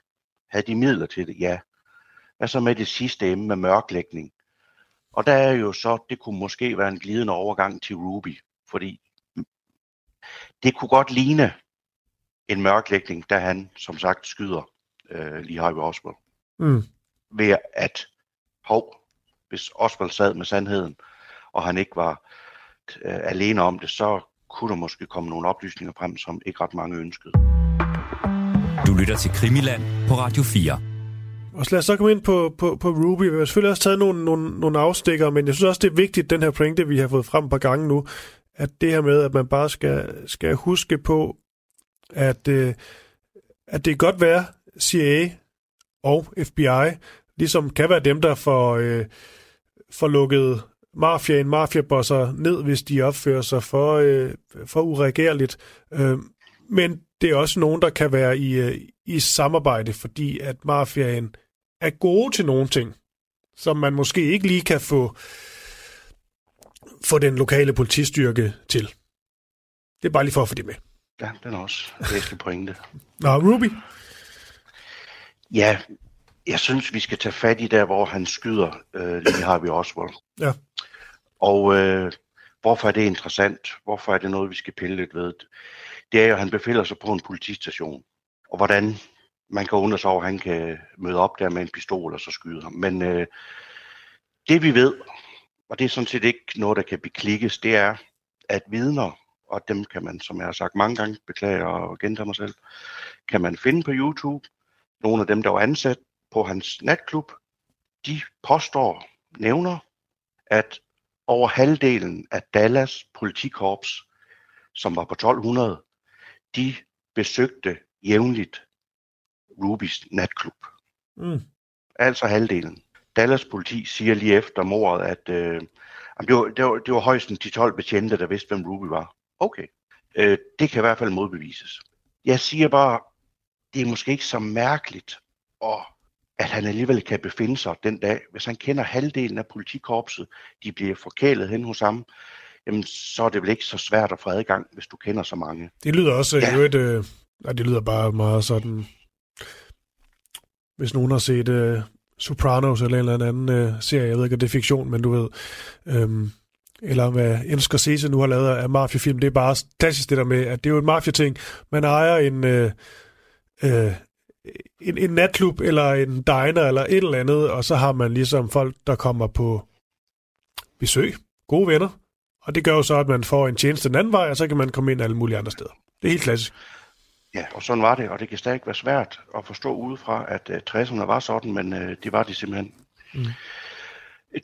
Havde de midler til det? Ja. Hvad så med det sidste M med mørklægning? Og der er jo så, det kunne måske være en glidende overgang til Ruby, fordi det kunne godt ligne en mørklægning, da han som sagt skyder øh, lige Harvey Oswald. Mm. Ved at, hov, hvis Oswald sad med sandheden, og han ikke var øh, alene om det, så kunne der måske komme nogle oplysninger frem, som ikke ret mange ønskede. Du lytter til Krimiland på Radio 4. Og så lad os så komme ind på, på, på Ruby. Vi har selvfølgelig også taget nogle, nogle, nogle afstikker, men jeg synes også, det er vigtigt, den her pointe, vi har fået frem et par gange nu, at det her med, at man bare skal, skal huske på, at, øh, at det kan godt være CIA og FBI, ligesom kan være dem, der får, øh, får lukket mafiaen, mafiabosser ned, hvis de opfører sig for, øh, for uregerligt. Øh, men det er også nogen, der kan være i, øh, i samarbejde, fordi at mafiaen er gode til nogle ting, som man måske ikke lige kan få, få den lokale politistyrke til. Det er bare lige for at få det med. Ja, den er også væsentlig pointe. Nå, Ruby? Ja, jeg synes, vi skal tage fat i der, hvor han skyder øh, lige Harvey Oswald. Ja. Og øh, hvorfor er det interessant? Hvorfor er det noget, vi skal pille lidt ved? Det er jo, at han befinder sig på en politistation. Og hvordan man kan undre sig over, at han kan møde op der med en pistol og så skyde ham. Men øh, det vi ved, og det er sådan set ikke noget, der kan beklikkes, det er, at vidner og dem kan man, som jeg har sagt mange gange, beklage og gentage mig selv, kan man finde på YouTube. Nogle af dem, der var ansat på hans natklub, de påstår, nævner, at over halvdelen af Dallas politikorps, som var på 1200, de besøgte jævnligt Rubys natklub. Mm. Altså halvdelen. Dallas politi siger lige efter mordet, at øh, det, var, det, var, det var højst de 12 betjente, der vidste, hvem Ruby var. Okay. Øh, det kan i hvert fald modbevises. Jeg siger bare, det er måske ikke så mærkeligt, og at han alligevel kan befinde sig den dag. Hvis han kender halvdelen af politikorpset, de bliver forkælet hen hos ham, jamen så er det vel ikke så svært at få adgang, hvis du kender så mange. Det lyder også Ja. ja. et, øh, nej, det lyder bare meget sådan, hvis nogen har set øh, Sopranos eller en eller anden øh, serie, jeg ved ikke, om det er fiktion, men du ved, øhm, eller hvad Jens Scorsese nu har lavet af mafiafilm, det er bare klassisk det der med, at det er jo en mafiating. Man ejer en, øh, øh, en, en natklub, eller en diner, eller et eller andet, og så har man ligesom folk, der kommer på besøg, gode venner, og det gør jo så, at man får en tjeneste den anden vej, og så kan man komme ind alle mulige andre steder. Det er helt klassisk. Ja, og sådan var det, og det kan stadig være svært at forstå udefra, at øh, 60'erne var sådan, men øh, det var de simpelthen. Mm.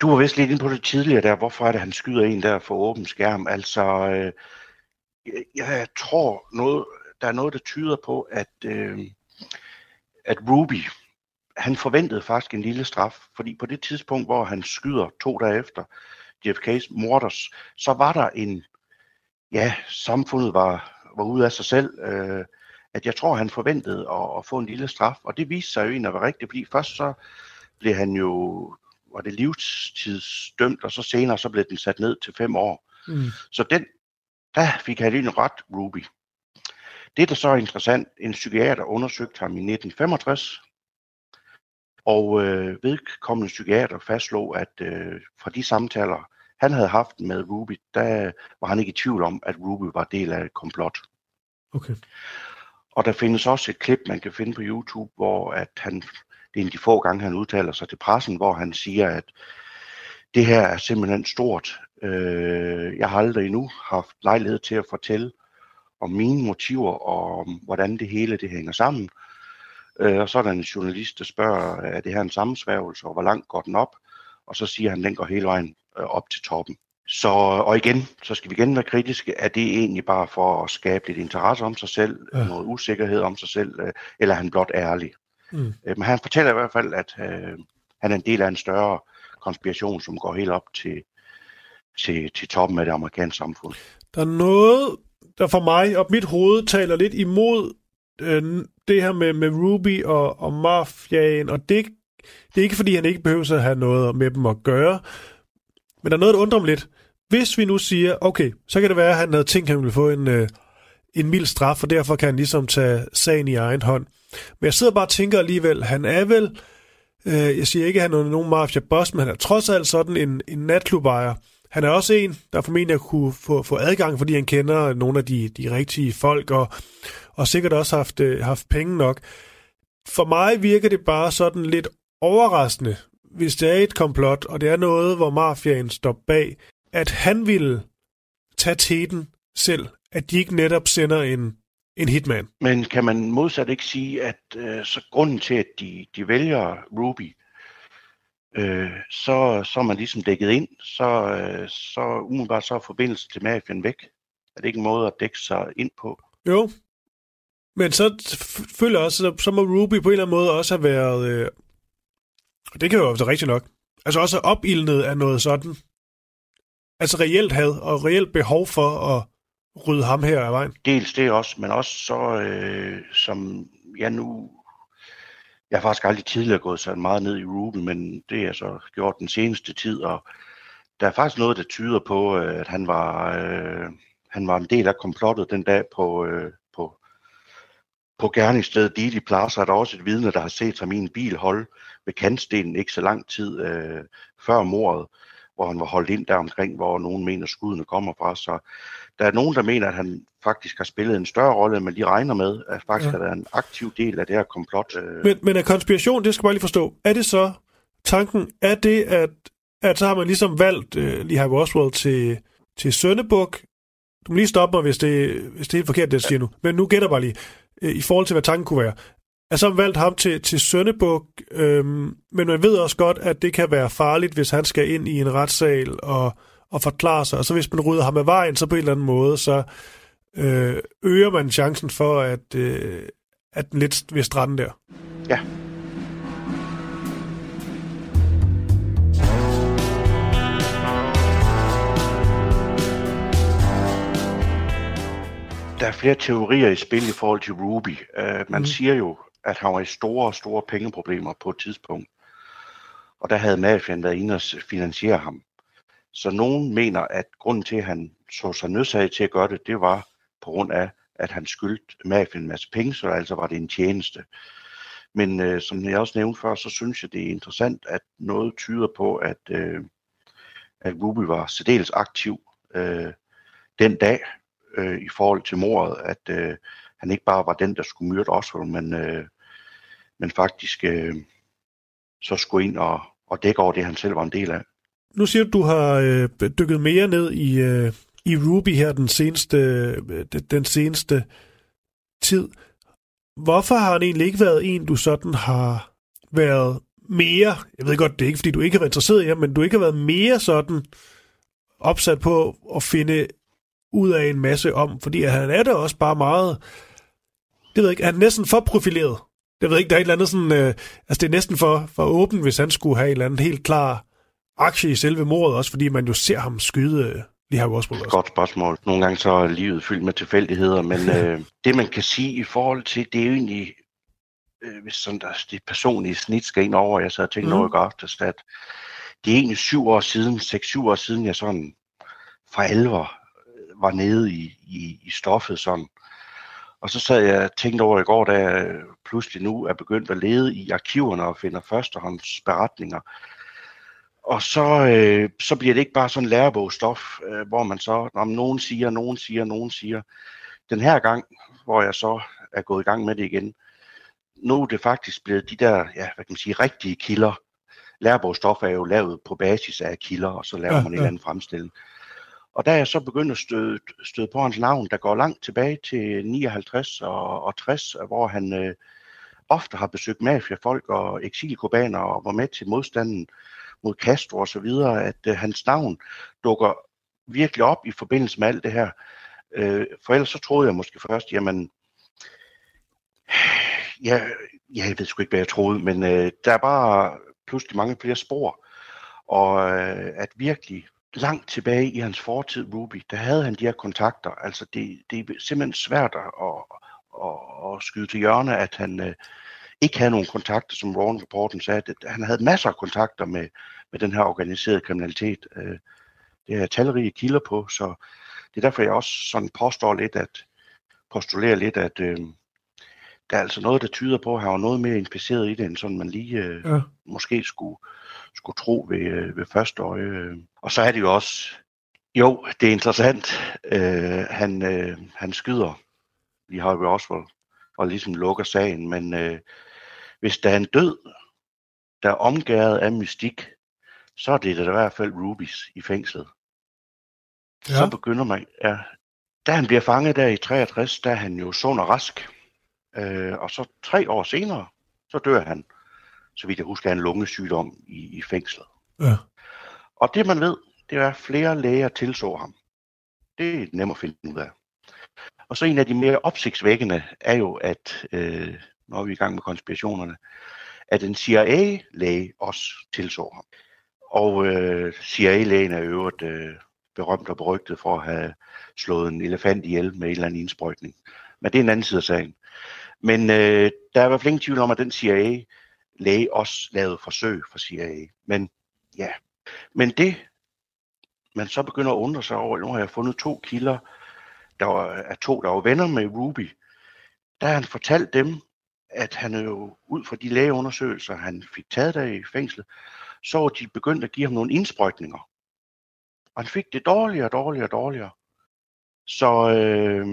Du var vist lidt inde på det tidligere der, hvorfor er det, han skyder en der for åben skærm? Altså, øh, jeg, tror, noget, der er noget, der tyder på, at, øh, at Ruby, han forventede faktisk en lille straf, fordi på det tidspunkt, hvor han skyder to dage efter JFK's morders, så var der en, ja, samfundet var, var ude af sig selv, øh, at jeg tror, han forventede at, at få en lille straf, og det viste sig jo egentlig at være rigtigt, fordi først så blev han jo, var det livstidsdømt, og så senere så blev den sat ned til fem år. Mm. Så den, der fik han en ret, Ruby. Det, der så er interessant, en psykiater undersøgte ham i 1965, og øh, vedkommende psykiater fastslog, at øh, fra de samtaler, han havde haft med Ruby, der var han ikke i tvivl om, at Ruby var del af et komplot. Okay. Og der findes også et klip, man kan finde på YouTube, hvor at han, det er en af de få gange, han udtaler sig til pressen, hvor han siger, at det her er simpelthen stort. Øh, jeg har aldrig endnu haft lejlighed til at fortælle om mine motiver og om, hvordan det hele det hænger sammen. Øh, og så er der en journalist, der spørger, er det her en sammensværgelse, og hvor langt går den op? Og så siger han, at den går hele vejen øh, op til toppen. Så, og igen, så skal vi igen være kritiske. Er det egentlig bare for at skabe lidt interesse om sig selv, ja. noget usikkerhed om sig selv, øh, eller er han blot ærlig? Mm. Øh, Men han fortæller i hvert fald, at øh, han er en del af en større konspiration, som går helt op til, til, til toppen af det amerikanske samfund. Der er noget, der for mig og mit hoved taler lidt imod øh, det her med, med Ruby og, og mafiaen, og det, det er ikke fordi, han ikke behøver at have noget med dem at gøre, men der er noget, der undrer mig lidt. Hvis vi nu siger, okay, så kan det være, at han havde tænkt, at han ville få en, øh, en mild straf, og derfor kan han ligesom tage sagen i egen hånd. Men jeg sidder bare og tænker alligevel, han er vel, øh, jeg siger ikke, at han er nogen mafia-boss, men han er trods alt sådan en, en natklubejer. Han er også en, der formentlig kunne få, få adgang, fordi han kender nogle af de, de rigtige folk, og, og sikkert også haft, øh, haft penge nok. For mig virker det bare sådan lidt overraskende, hvis det er et komplot, og det er noget, hvor mafiaen står bag, at han ville tage teten selv, at de ikke netop sender en, en hitman. Men kan man modsat ikke sige, at øh, så grunden til, at de, de vælger Ruby, øh, så, så er man ligesom dækket ind, så, øh, så umiddelbart så er forbindelsen til mafien væk. Er det ikke en måde at dække sig ind på? Jo. Men så føler jeg også, så, så må Ruby på en eller anden måde også have været, øh, og det kan jo være rigtigt nok, altså også opildnet af noget sådan, altså reelt had og reelt behov for at rydde ham her af vejen. Dels det også, men også så, øh, som jeg nu... Jeg har faktisk aldrig tidligere gået så meget ned i Ruben, men det er så gjort den seneste tid, og der er faktisk noget, der tyder på, øh, at han var, øh, han var en del af komplottet den dag på, øh, på, på gerningsstedet Didi Plaza. Er der også et vidne, der har set ham i en bil holde ved kantstenen ikke så lang tid øh, før mordet, hvor han var holdt ind der omkring, hvor nogen mener, skuddene kommer fra. Så der er nogen, der mener, at han faktisk har spillet en større rolle, end man lige regner med, at faktisk Ja. er der en aktiv del af det her komplot. Øh, Men, men af konspiration, det skal bare lige forstå, er det så tanken, er det, at, at så har man ligesom valgt øh, Lee Harvey til, til Sønnebuk? Du må lige stoppe mig, hvis det, hvis det er helt forkert, det jeg siger nu. Men nu gætter bare lige, øh, i forhold til, hvad tanken kunne være. Er så valgt ham til, til Sønnebuk, øhm, men man ved også godt, at det kan være farligt, hvis han skal ind i en retssal og, at forklare sig. Og så hvis man rydder ham af vejen, så på en eller anden måde, så øh, øger man chancen for, at, øh, at den lidt ved stranden der. Ja. Der er flere teorier i spil i forhold til Ruby. Uh, man mm. siger jo, at han var i store, store pengeproblemer på et tidspunkt. Og der havde mafiaen været inde og finansiere ham. Så nogen mener, at grunden til, at han så sig nødsaget til at gøre det, det var på grund af, at han skyldte mafiaen en masse penge, så altså var det en tjeneste. Men øh, som jeg også nævnte før, så synes jeg, det er interessant, at noget tyder på, at, øh, at Ruby var særdeles aktiv øh, den dag øh, i forhold til mordet, at øh, han ikke bare var den, der skulle myrde Oswald, men, øh, men faktisk øh, så skulle ind og, og dække over det, han selv var en del af. Nu siger du, du har øh, dykket mere ned i, øh, i Ruby her den seneste, øh, den seneste tid. Hvorfor har han egentlig ikke været en, du sådan har været mere, jeg ved godt, det er ikke, fordi du ikke har været interesseret i ham, men du ikke har været mere sådan opsat på at finde ud af en masse om, fordi han er da også bare meget, det ved jeg ikke, han er næsten for profileret. Det ved ikke, der er et eller andet sådan, øh, altså det er næsten for, for åben, hvis han skulle have en eller anden helt klar aktie i selve mordet, også fordi man jo ser ham skyde lige her også. Godt spørgsmål. Nogle gange så er livet fyldt med tilfældigheder, men øh, det man kan sige i forhold til, det er jo egentlig, øh, hvis sådan der, det personlige snit skal ind over, jeg så har tænkt mm. i går at det er egentlig syv år siden, seks-syv år siden, jeg sådan for alvor øh, var nede i, i, i stoffet sådan. Og så sad jeg og tænkte over i går, da jeg pludselig nu er begyndt at lede i arkiverne og finder førstehånds beretninger og så, øh, så bliver det ikke bare sådan lærebogstof, øh, hvor man så, når nogen siger, nogen siger, nogen siger. Den her gang, hvor jeg så er gået i gang med det igen, nu er det faktisk blevet de der, ja, hvad kan man sige, rigtige kilder. Lærebogstof er jo lavet på basis af kilder, og så laver ja, man en ja. eller anden fremstilling. Og der er jeg så begyndt at støde, støde på hans navn, der går langt tilbage til 59 og, og 60, hvor han øh, ofte har besøgt mafiafolk og eksilkubaner og var med til modstanden mod Castro og så videre, at øh, hans navn dukker virkelig op i forbindelse med alt det her. Øh, for ellers så troede jeg måske først, jamen, ja, jeg ved sgu ikke, hvad jeg troede, men øh, der er bare pludselig mange flere spor, og øh, at virkelig langt tilbage i hans fortid, Ruby, der havde han de her kontakter. Altså, det, det er simpelthen svært at, at, at, skyde til hjørne, at han, øh, ikke havde nogen kontakter, som Ron Rapporten sagde. At han havde masser af kontakter med, med den her organiserede kriminalitet. Øh, det er talrige kilder på, så det er derfor, jeg også sådan påstår lidt, at postulerer lidt, at øh, der er altså noget, der tyder på, at han var noget mere inficeret i det, end sådan man lige øh, ja. måske skulle, skulle tro ved, øh, ved første øje. Og så er det jo også, jo, det er interessant, øh, han, øh, han skyder lige Harvey Oswald og ligesom lukker sagen, men øh, hvis der er en død, der er omgæret af mystik, så er det da i hvert fald Rubis i fængslet. Ja. Så begynder man, ja, da han bliver fanget der i 63, der er han jo sund og rask. Øh, og så tre år senere, så dør han, så vidt jeg husker, en lungesygdom i, i fængslet. Ja. Og det man ved, det er, at flere læger tilså ham. Det er nemt at finde ud af. Og så en af de mere opsigtsvækkende er jo, at øh, når vi er i gang med konspirationerne, at en CIA-læge også tilså ham. Og øh, CIA-lægen er øvrigt øh, berømt og berygtet for at have slået en elefant ihjel med en eller anden indsprøjtning. Men det er en anden side af sagen. Men øh, der er i hvert fald ingen tvivl om, at den læge også lavet forsøg for CIA. Men ja, men det, man så begynder at undre sig over, nu har jeg fundet to kilder, der var, er to, der var venner med Ruby, der har han fortalt dem, at han jo ud fra de lægeundersøgelser, han fik taget der i fængslet, så var de begyndt at give ham nogle indsprøjtninger. Og han fik det dårligere og dårligere og dårligere. Så øh,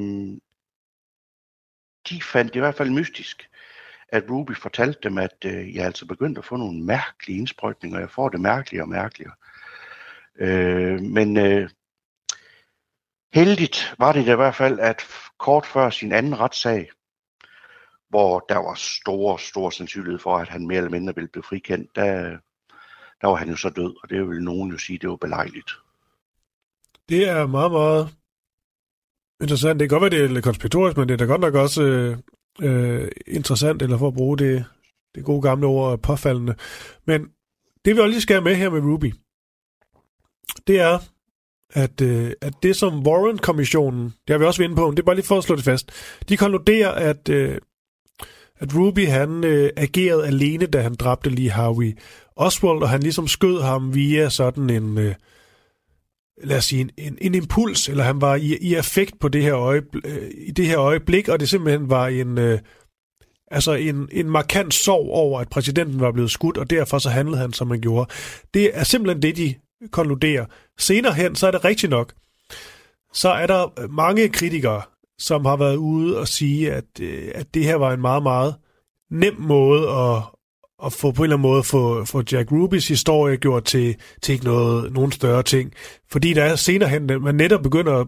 de fandt det i hvert fald mystisk, at Ruby fortalte dem, at øh, jeg altså begyndte at få nogle mærkelige indsprøjtninger. Jeg får det mærkeligere og mærkeligere. Øh, men øh, heldigt var det i hvert fald, at kort før sin anden retssag, hvor der var stor, stor sandsynlighed for, at han mere eller mindre ville blive frikendt, der, der var han jo så død, og det vil nogen jo sige, det var belejligt. Det er meget, meget interessant. Det kan godt være, det er lidt konspiratorisk, men det er da godt nok også øh, øh, interessant, eller for at bruge det, det gode gamle ord, påfaldende. Men det vi også lige skal have med her med Ruby, det er, at, øh, at det som Warren-kommissionen, det har vi også været på, det er bare lige for at slå det fast, de konkluderer, at, øh, at Ruby han øh, agerede alene, da han dræbte lige Harvey Oswald, og han ligesom skød ham via sådan en, øh, lad os sige, en, en, en impuls, eller han var i, i effekt på det her, øjeblik, øh, i det her øjeblik, og det simpelthen var en, øh, altså en, en markant sorg over, at præsidenten var blevet skudt, og derfor så handlede han, som han gjorde. Det er simpelthen det, de konkluderer. Senere hen, så er det rigtigt nok, så er der mange kritikere, som har været ude og sige, at, øh, at det her var en meget, meget nem måde at, at få på en eller anden måde få, få Jack Rubys historie gjort til, til ikke noget, nogen større ting. Fordi der er senere hen, man netop begynder at,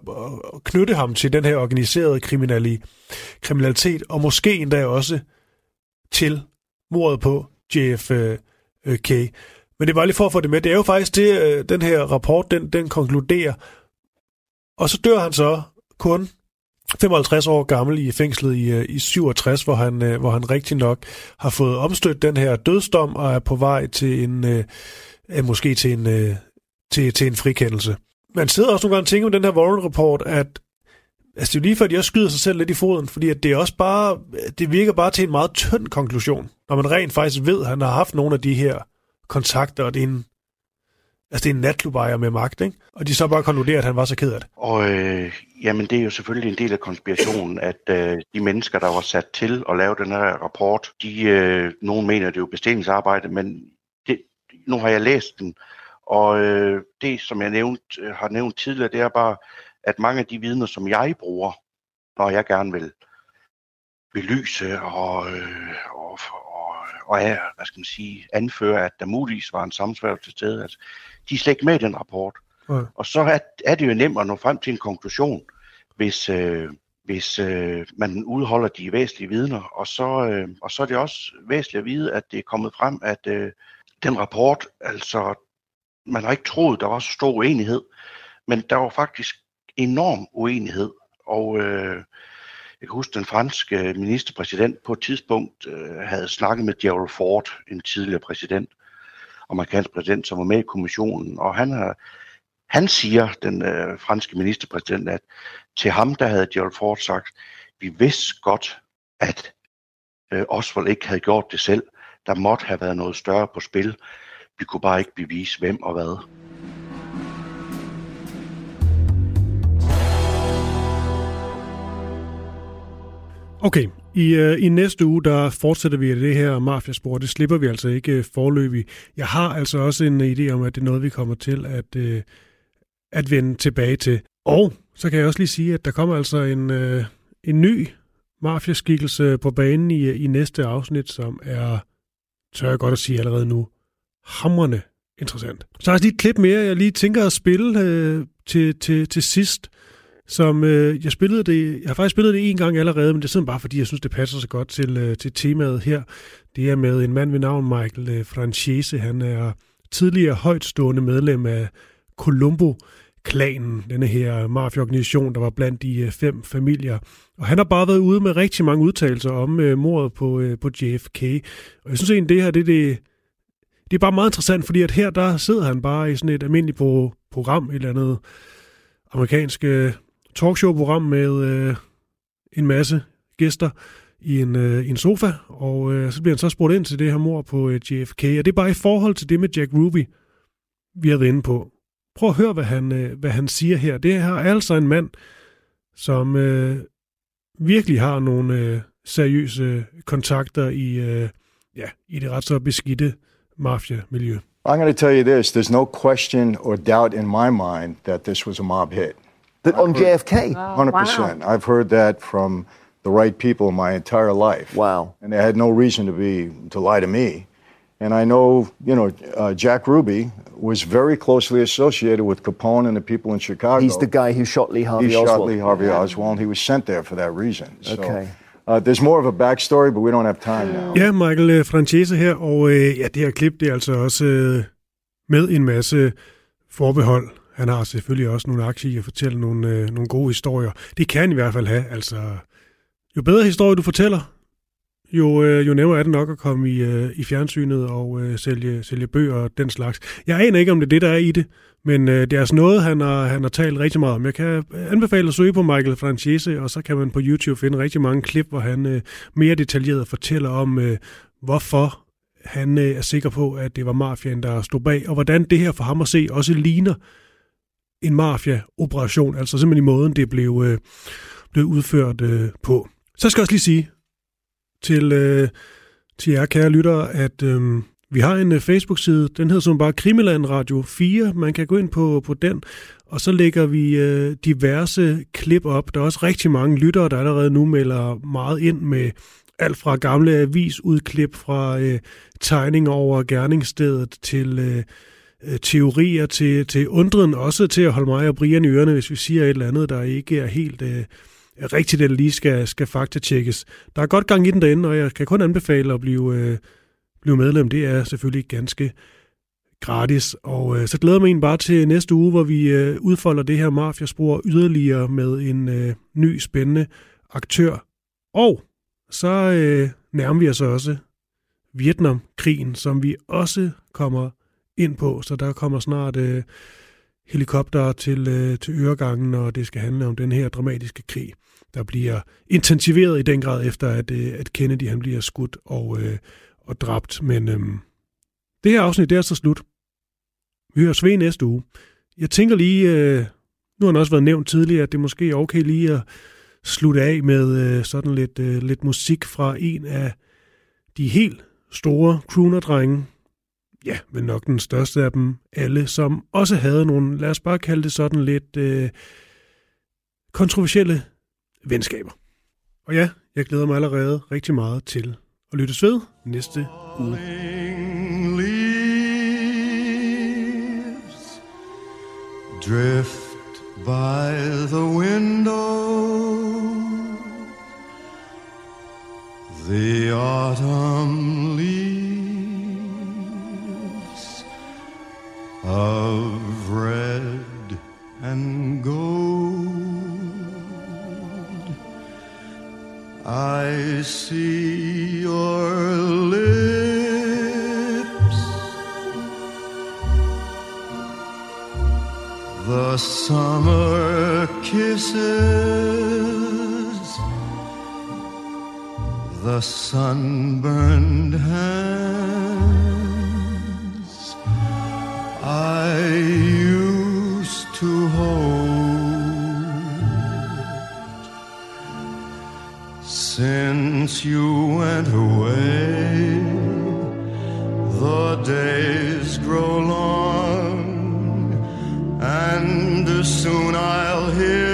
at knytte ham til den her organiserede kriminalitet, og måske endda også til mordet på JFK. Men det er bare lige for at få det med. Det er jo faktisk det, øh, den her rapport, den, den konkluderer. Og så dør han så kun 55 år gammel i fængslet i, øh, i 67, hvor han, øh, hvor han rigtig nok har fået omstødt den her dødsdom og er på vej til en, øh, måske til en, øh, til, til en frikendelse. Man sidder også nogle gange og tænker om den her Warren-rapport, at altså det er jo lige før, at jeg skyder sig selv lidt i foden, fordi at det er også bare, det virker bare til en meget tynd konklusion, når man rent faktisk ved, at han har haft nogle af de her kontakter, og det er en, altså det er en natklubejer med magt, ikke? Og de så bare konkluderer, at han var så ked af det. Og øh, jamen, det er jo selvfølgelig en del af konspirationen, at øh, de mennesker, der var sat til at lave den her rapport, de, øh, nogen mener, det er jo bestillingsarbejde, men det, nu har jeg læst den, og øh, det, som jeg nævnt, øh, har nævnt tidligere, det er bare, at mange af de vidner, som jeg bruger, når jeg gerne vil belyse og, øh, og, og, er, hvad skal man sige, anføre, at der muligvis var en sammensværgelse til stede, altså, de er slet ikke med i den rapport. Ja. Og så er, er det jo nemt at nå frem til en konklusion, hvis, øh, hvis øh, man udholder de væsentlige vidner. Og så, øh, og så er det også væsentligt at vide, at det er kommet frem, at øh, den rapport, altså man har ikke troet, der var så stor uenighed, men der var faktisk enorm uenighed. Og øh, jeg kan huske, den franske ministerpræsident på et tidspunkt øh, havde snakket med Gerald Ford, en tidligere præsident, amerikansk præsident, som var med i kommissionen, og han har han siger, den øh, franske ministerpræsident, at til ham, der havde Gerald Ford sagt, vi vidste godt, at øh, Oswald ikke havde gjort det selv. Der måtte have været noget større på spil. Vi kunne bare ikke bevise, hvem og hvad. Okay, i, øh, i næste uge, der fortsætter vi det her mafiaspor. Det slipper vi altså ikke øh, forløbig. Jeg har altså også en idé om, at det er noget, vi kommer til at, øh, at vende tilbage til. Og så kan jeg også lige sige, at der kommer altså en, øh, en ny mafiaskikkelse på banen i, øh, i næste afsnit, som er, tør jeg godt at sige allerede nu, hamrende interessant. Så har jeg lige et klip mere, jeg lige tænker at spille øh, til, til, til sidst som øh, jeg spillede det, jeg har faktisk spillet det en gang allerede, men det er simpelthen bare fordi, jeg synes, det passer så godt til, øh, til temaet her. Det er med en mand ved navn Michael øh, Francese. Han er tidligere højtstående medlem af Colombo-klanen, denne her mafiaorganisation, der var blandt de øh, fem familier. Og han har bare været ude med rigtig mange udtalelser om øh, mordet på, øh, på JFK. Og jeg synes egentlig, det her, det, det, det er bare meget interessant, fordi at her, der sidder han bare i sådan et almindeligt program, et eller andet amerikansk øh, talkshow-program med øh, en masse gæster i en, øh, en sofa, og øh, så bliver han så spurgt ind til det her mor på øh, JFK, og det er bare i forhold til det med Jack Ruby, vi har været inde på. Prøv at høre, hvad han, øh, hvad han siger her. Det her er altså en mand, som øh, virkelig har nogle øh, seriøse kontakter i, øh, ja, i det ret så beskidte mafia-miljø. I'm going to tell you this. There's no question or doubt in my mind that this was a mob hit. That on JFK? Hundred percent. Wow. I've heard that from the right people my entire life. Wow. And they had no reason to be to lie to me. And I know, you know, uh, Jack Ruby was very closely associated with Capone and the people in Chicago. He's the guy who shot Lee Harvey he Oswald. He shot Lee Harvey yeah. Oswald. He was sent there for that reason. So, okay. Uh, there's more of a backstory, but we don't have time now. Ja, Michael øh, Francese her, og øh, ja, det her klip, det er altså også øh, med en masse forbehold han har selvfølgelig også nogle aktier i at fortælle nogle, øh, nogle gode historier. Det kan han i hvert fald have. Altså, jo bedre historie du fortæller, jo, øh, jo nemmere er det nok at komme i, øh, i fjernsynet og øh, sælge, sælge bøger og den slags. Jeg aner ikke, om det er det, der er i det, men øh, det er altså noget, han har, han har talt rigtig meget om. Jeg kan anbefale at søge på Michael Francese, og så kan man på YouTube finde rigtig mange klip, hvor han øh, mere detaljeret fortæller om, øh, hvorfor han øh, er sikker på, at det var mafiaen, der stod bag, og hvordan det her for ham at se også ligner en mafia-operation, altså simpelthen i måden, det blev, øh, blev udført øh, på. Så skal jeg også lige sige til, øh, til jer kære lyttere, at øh, vi har en øh, Facebook-side, den hedder som bare Krimiland Radio 4. Man kan gå ind på, på den, og så lægger vi øh, diverse klip op. Der er også rigtig mange lyttere, der allerede nu melder meget ind med alt fra gamle avisudklip fra øh, tegninger over gerningsstedet til øh, øh, Øh, teorier til, til undren, også til at holde mig og Brian i ørerne, hvis vi siger et eller andet, der ikke er helt øh, rigtigt, eller lige skal, skal faktatjekkes. Der er godt gang i den derinde, og jeg kan kun anbefale at blive, øh, blive medlem. Det er selvfølgelig ganske gratis. Og øh, så glæder jeg mig bare til næste uge, hvor vi øh, udfolder det her mafiaspor yderligere med en øh, ny spændende aktør. Og så øh, nærmer vi os også Vietnamkrigen, som vi også kommer ind på. Så der kommer snart øh, helikopter til, øh, til øregangen, og det skal handle om den her dramatiske krig, der bliver intensiveret i den grad efter, at, øh, at Kennedy han bliver skudt og, øh, og dræbt. Men øh, det her afsnit, det er så slut. Vi høres ved næste uge. Jeg tænker lige, øh, nu har han også været nævnt tidligere, at det måske er okay lige at slutte af med øh, sådan lidt, øh, lidt musik fra en af de helt store crooner-drenge. Ja, men nok den største af dem alle, som også havde nogle, lad os bare kalde det sådan lidt øh, kontroversielle venskaber. Og ja, jeg glæder mig allerede rigtig meget til at lytte ved næste uge. drift by the window the autumn leaves of red and gold. I see your lips, the summer kisses. The sunburned hands I used to hold. Since you went away, the days grow long, and soon I'll hear.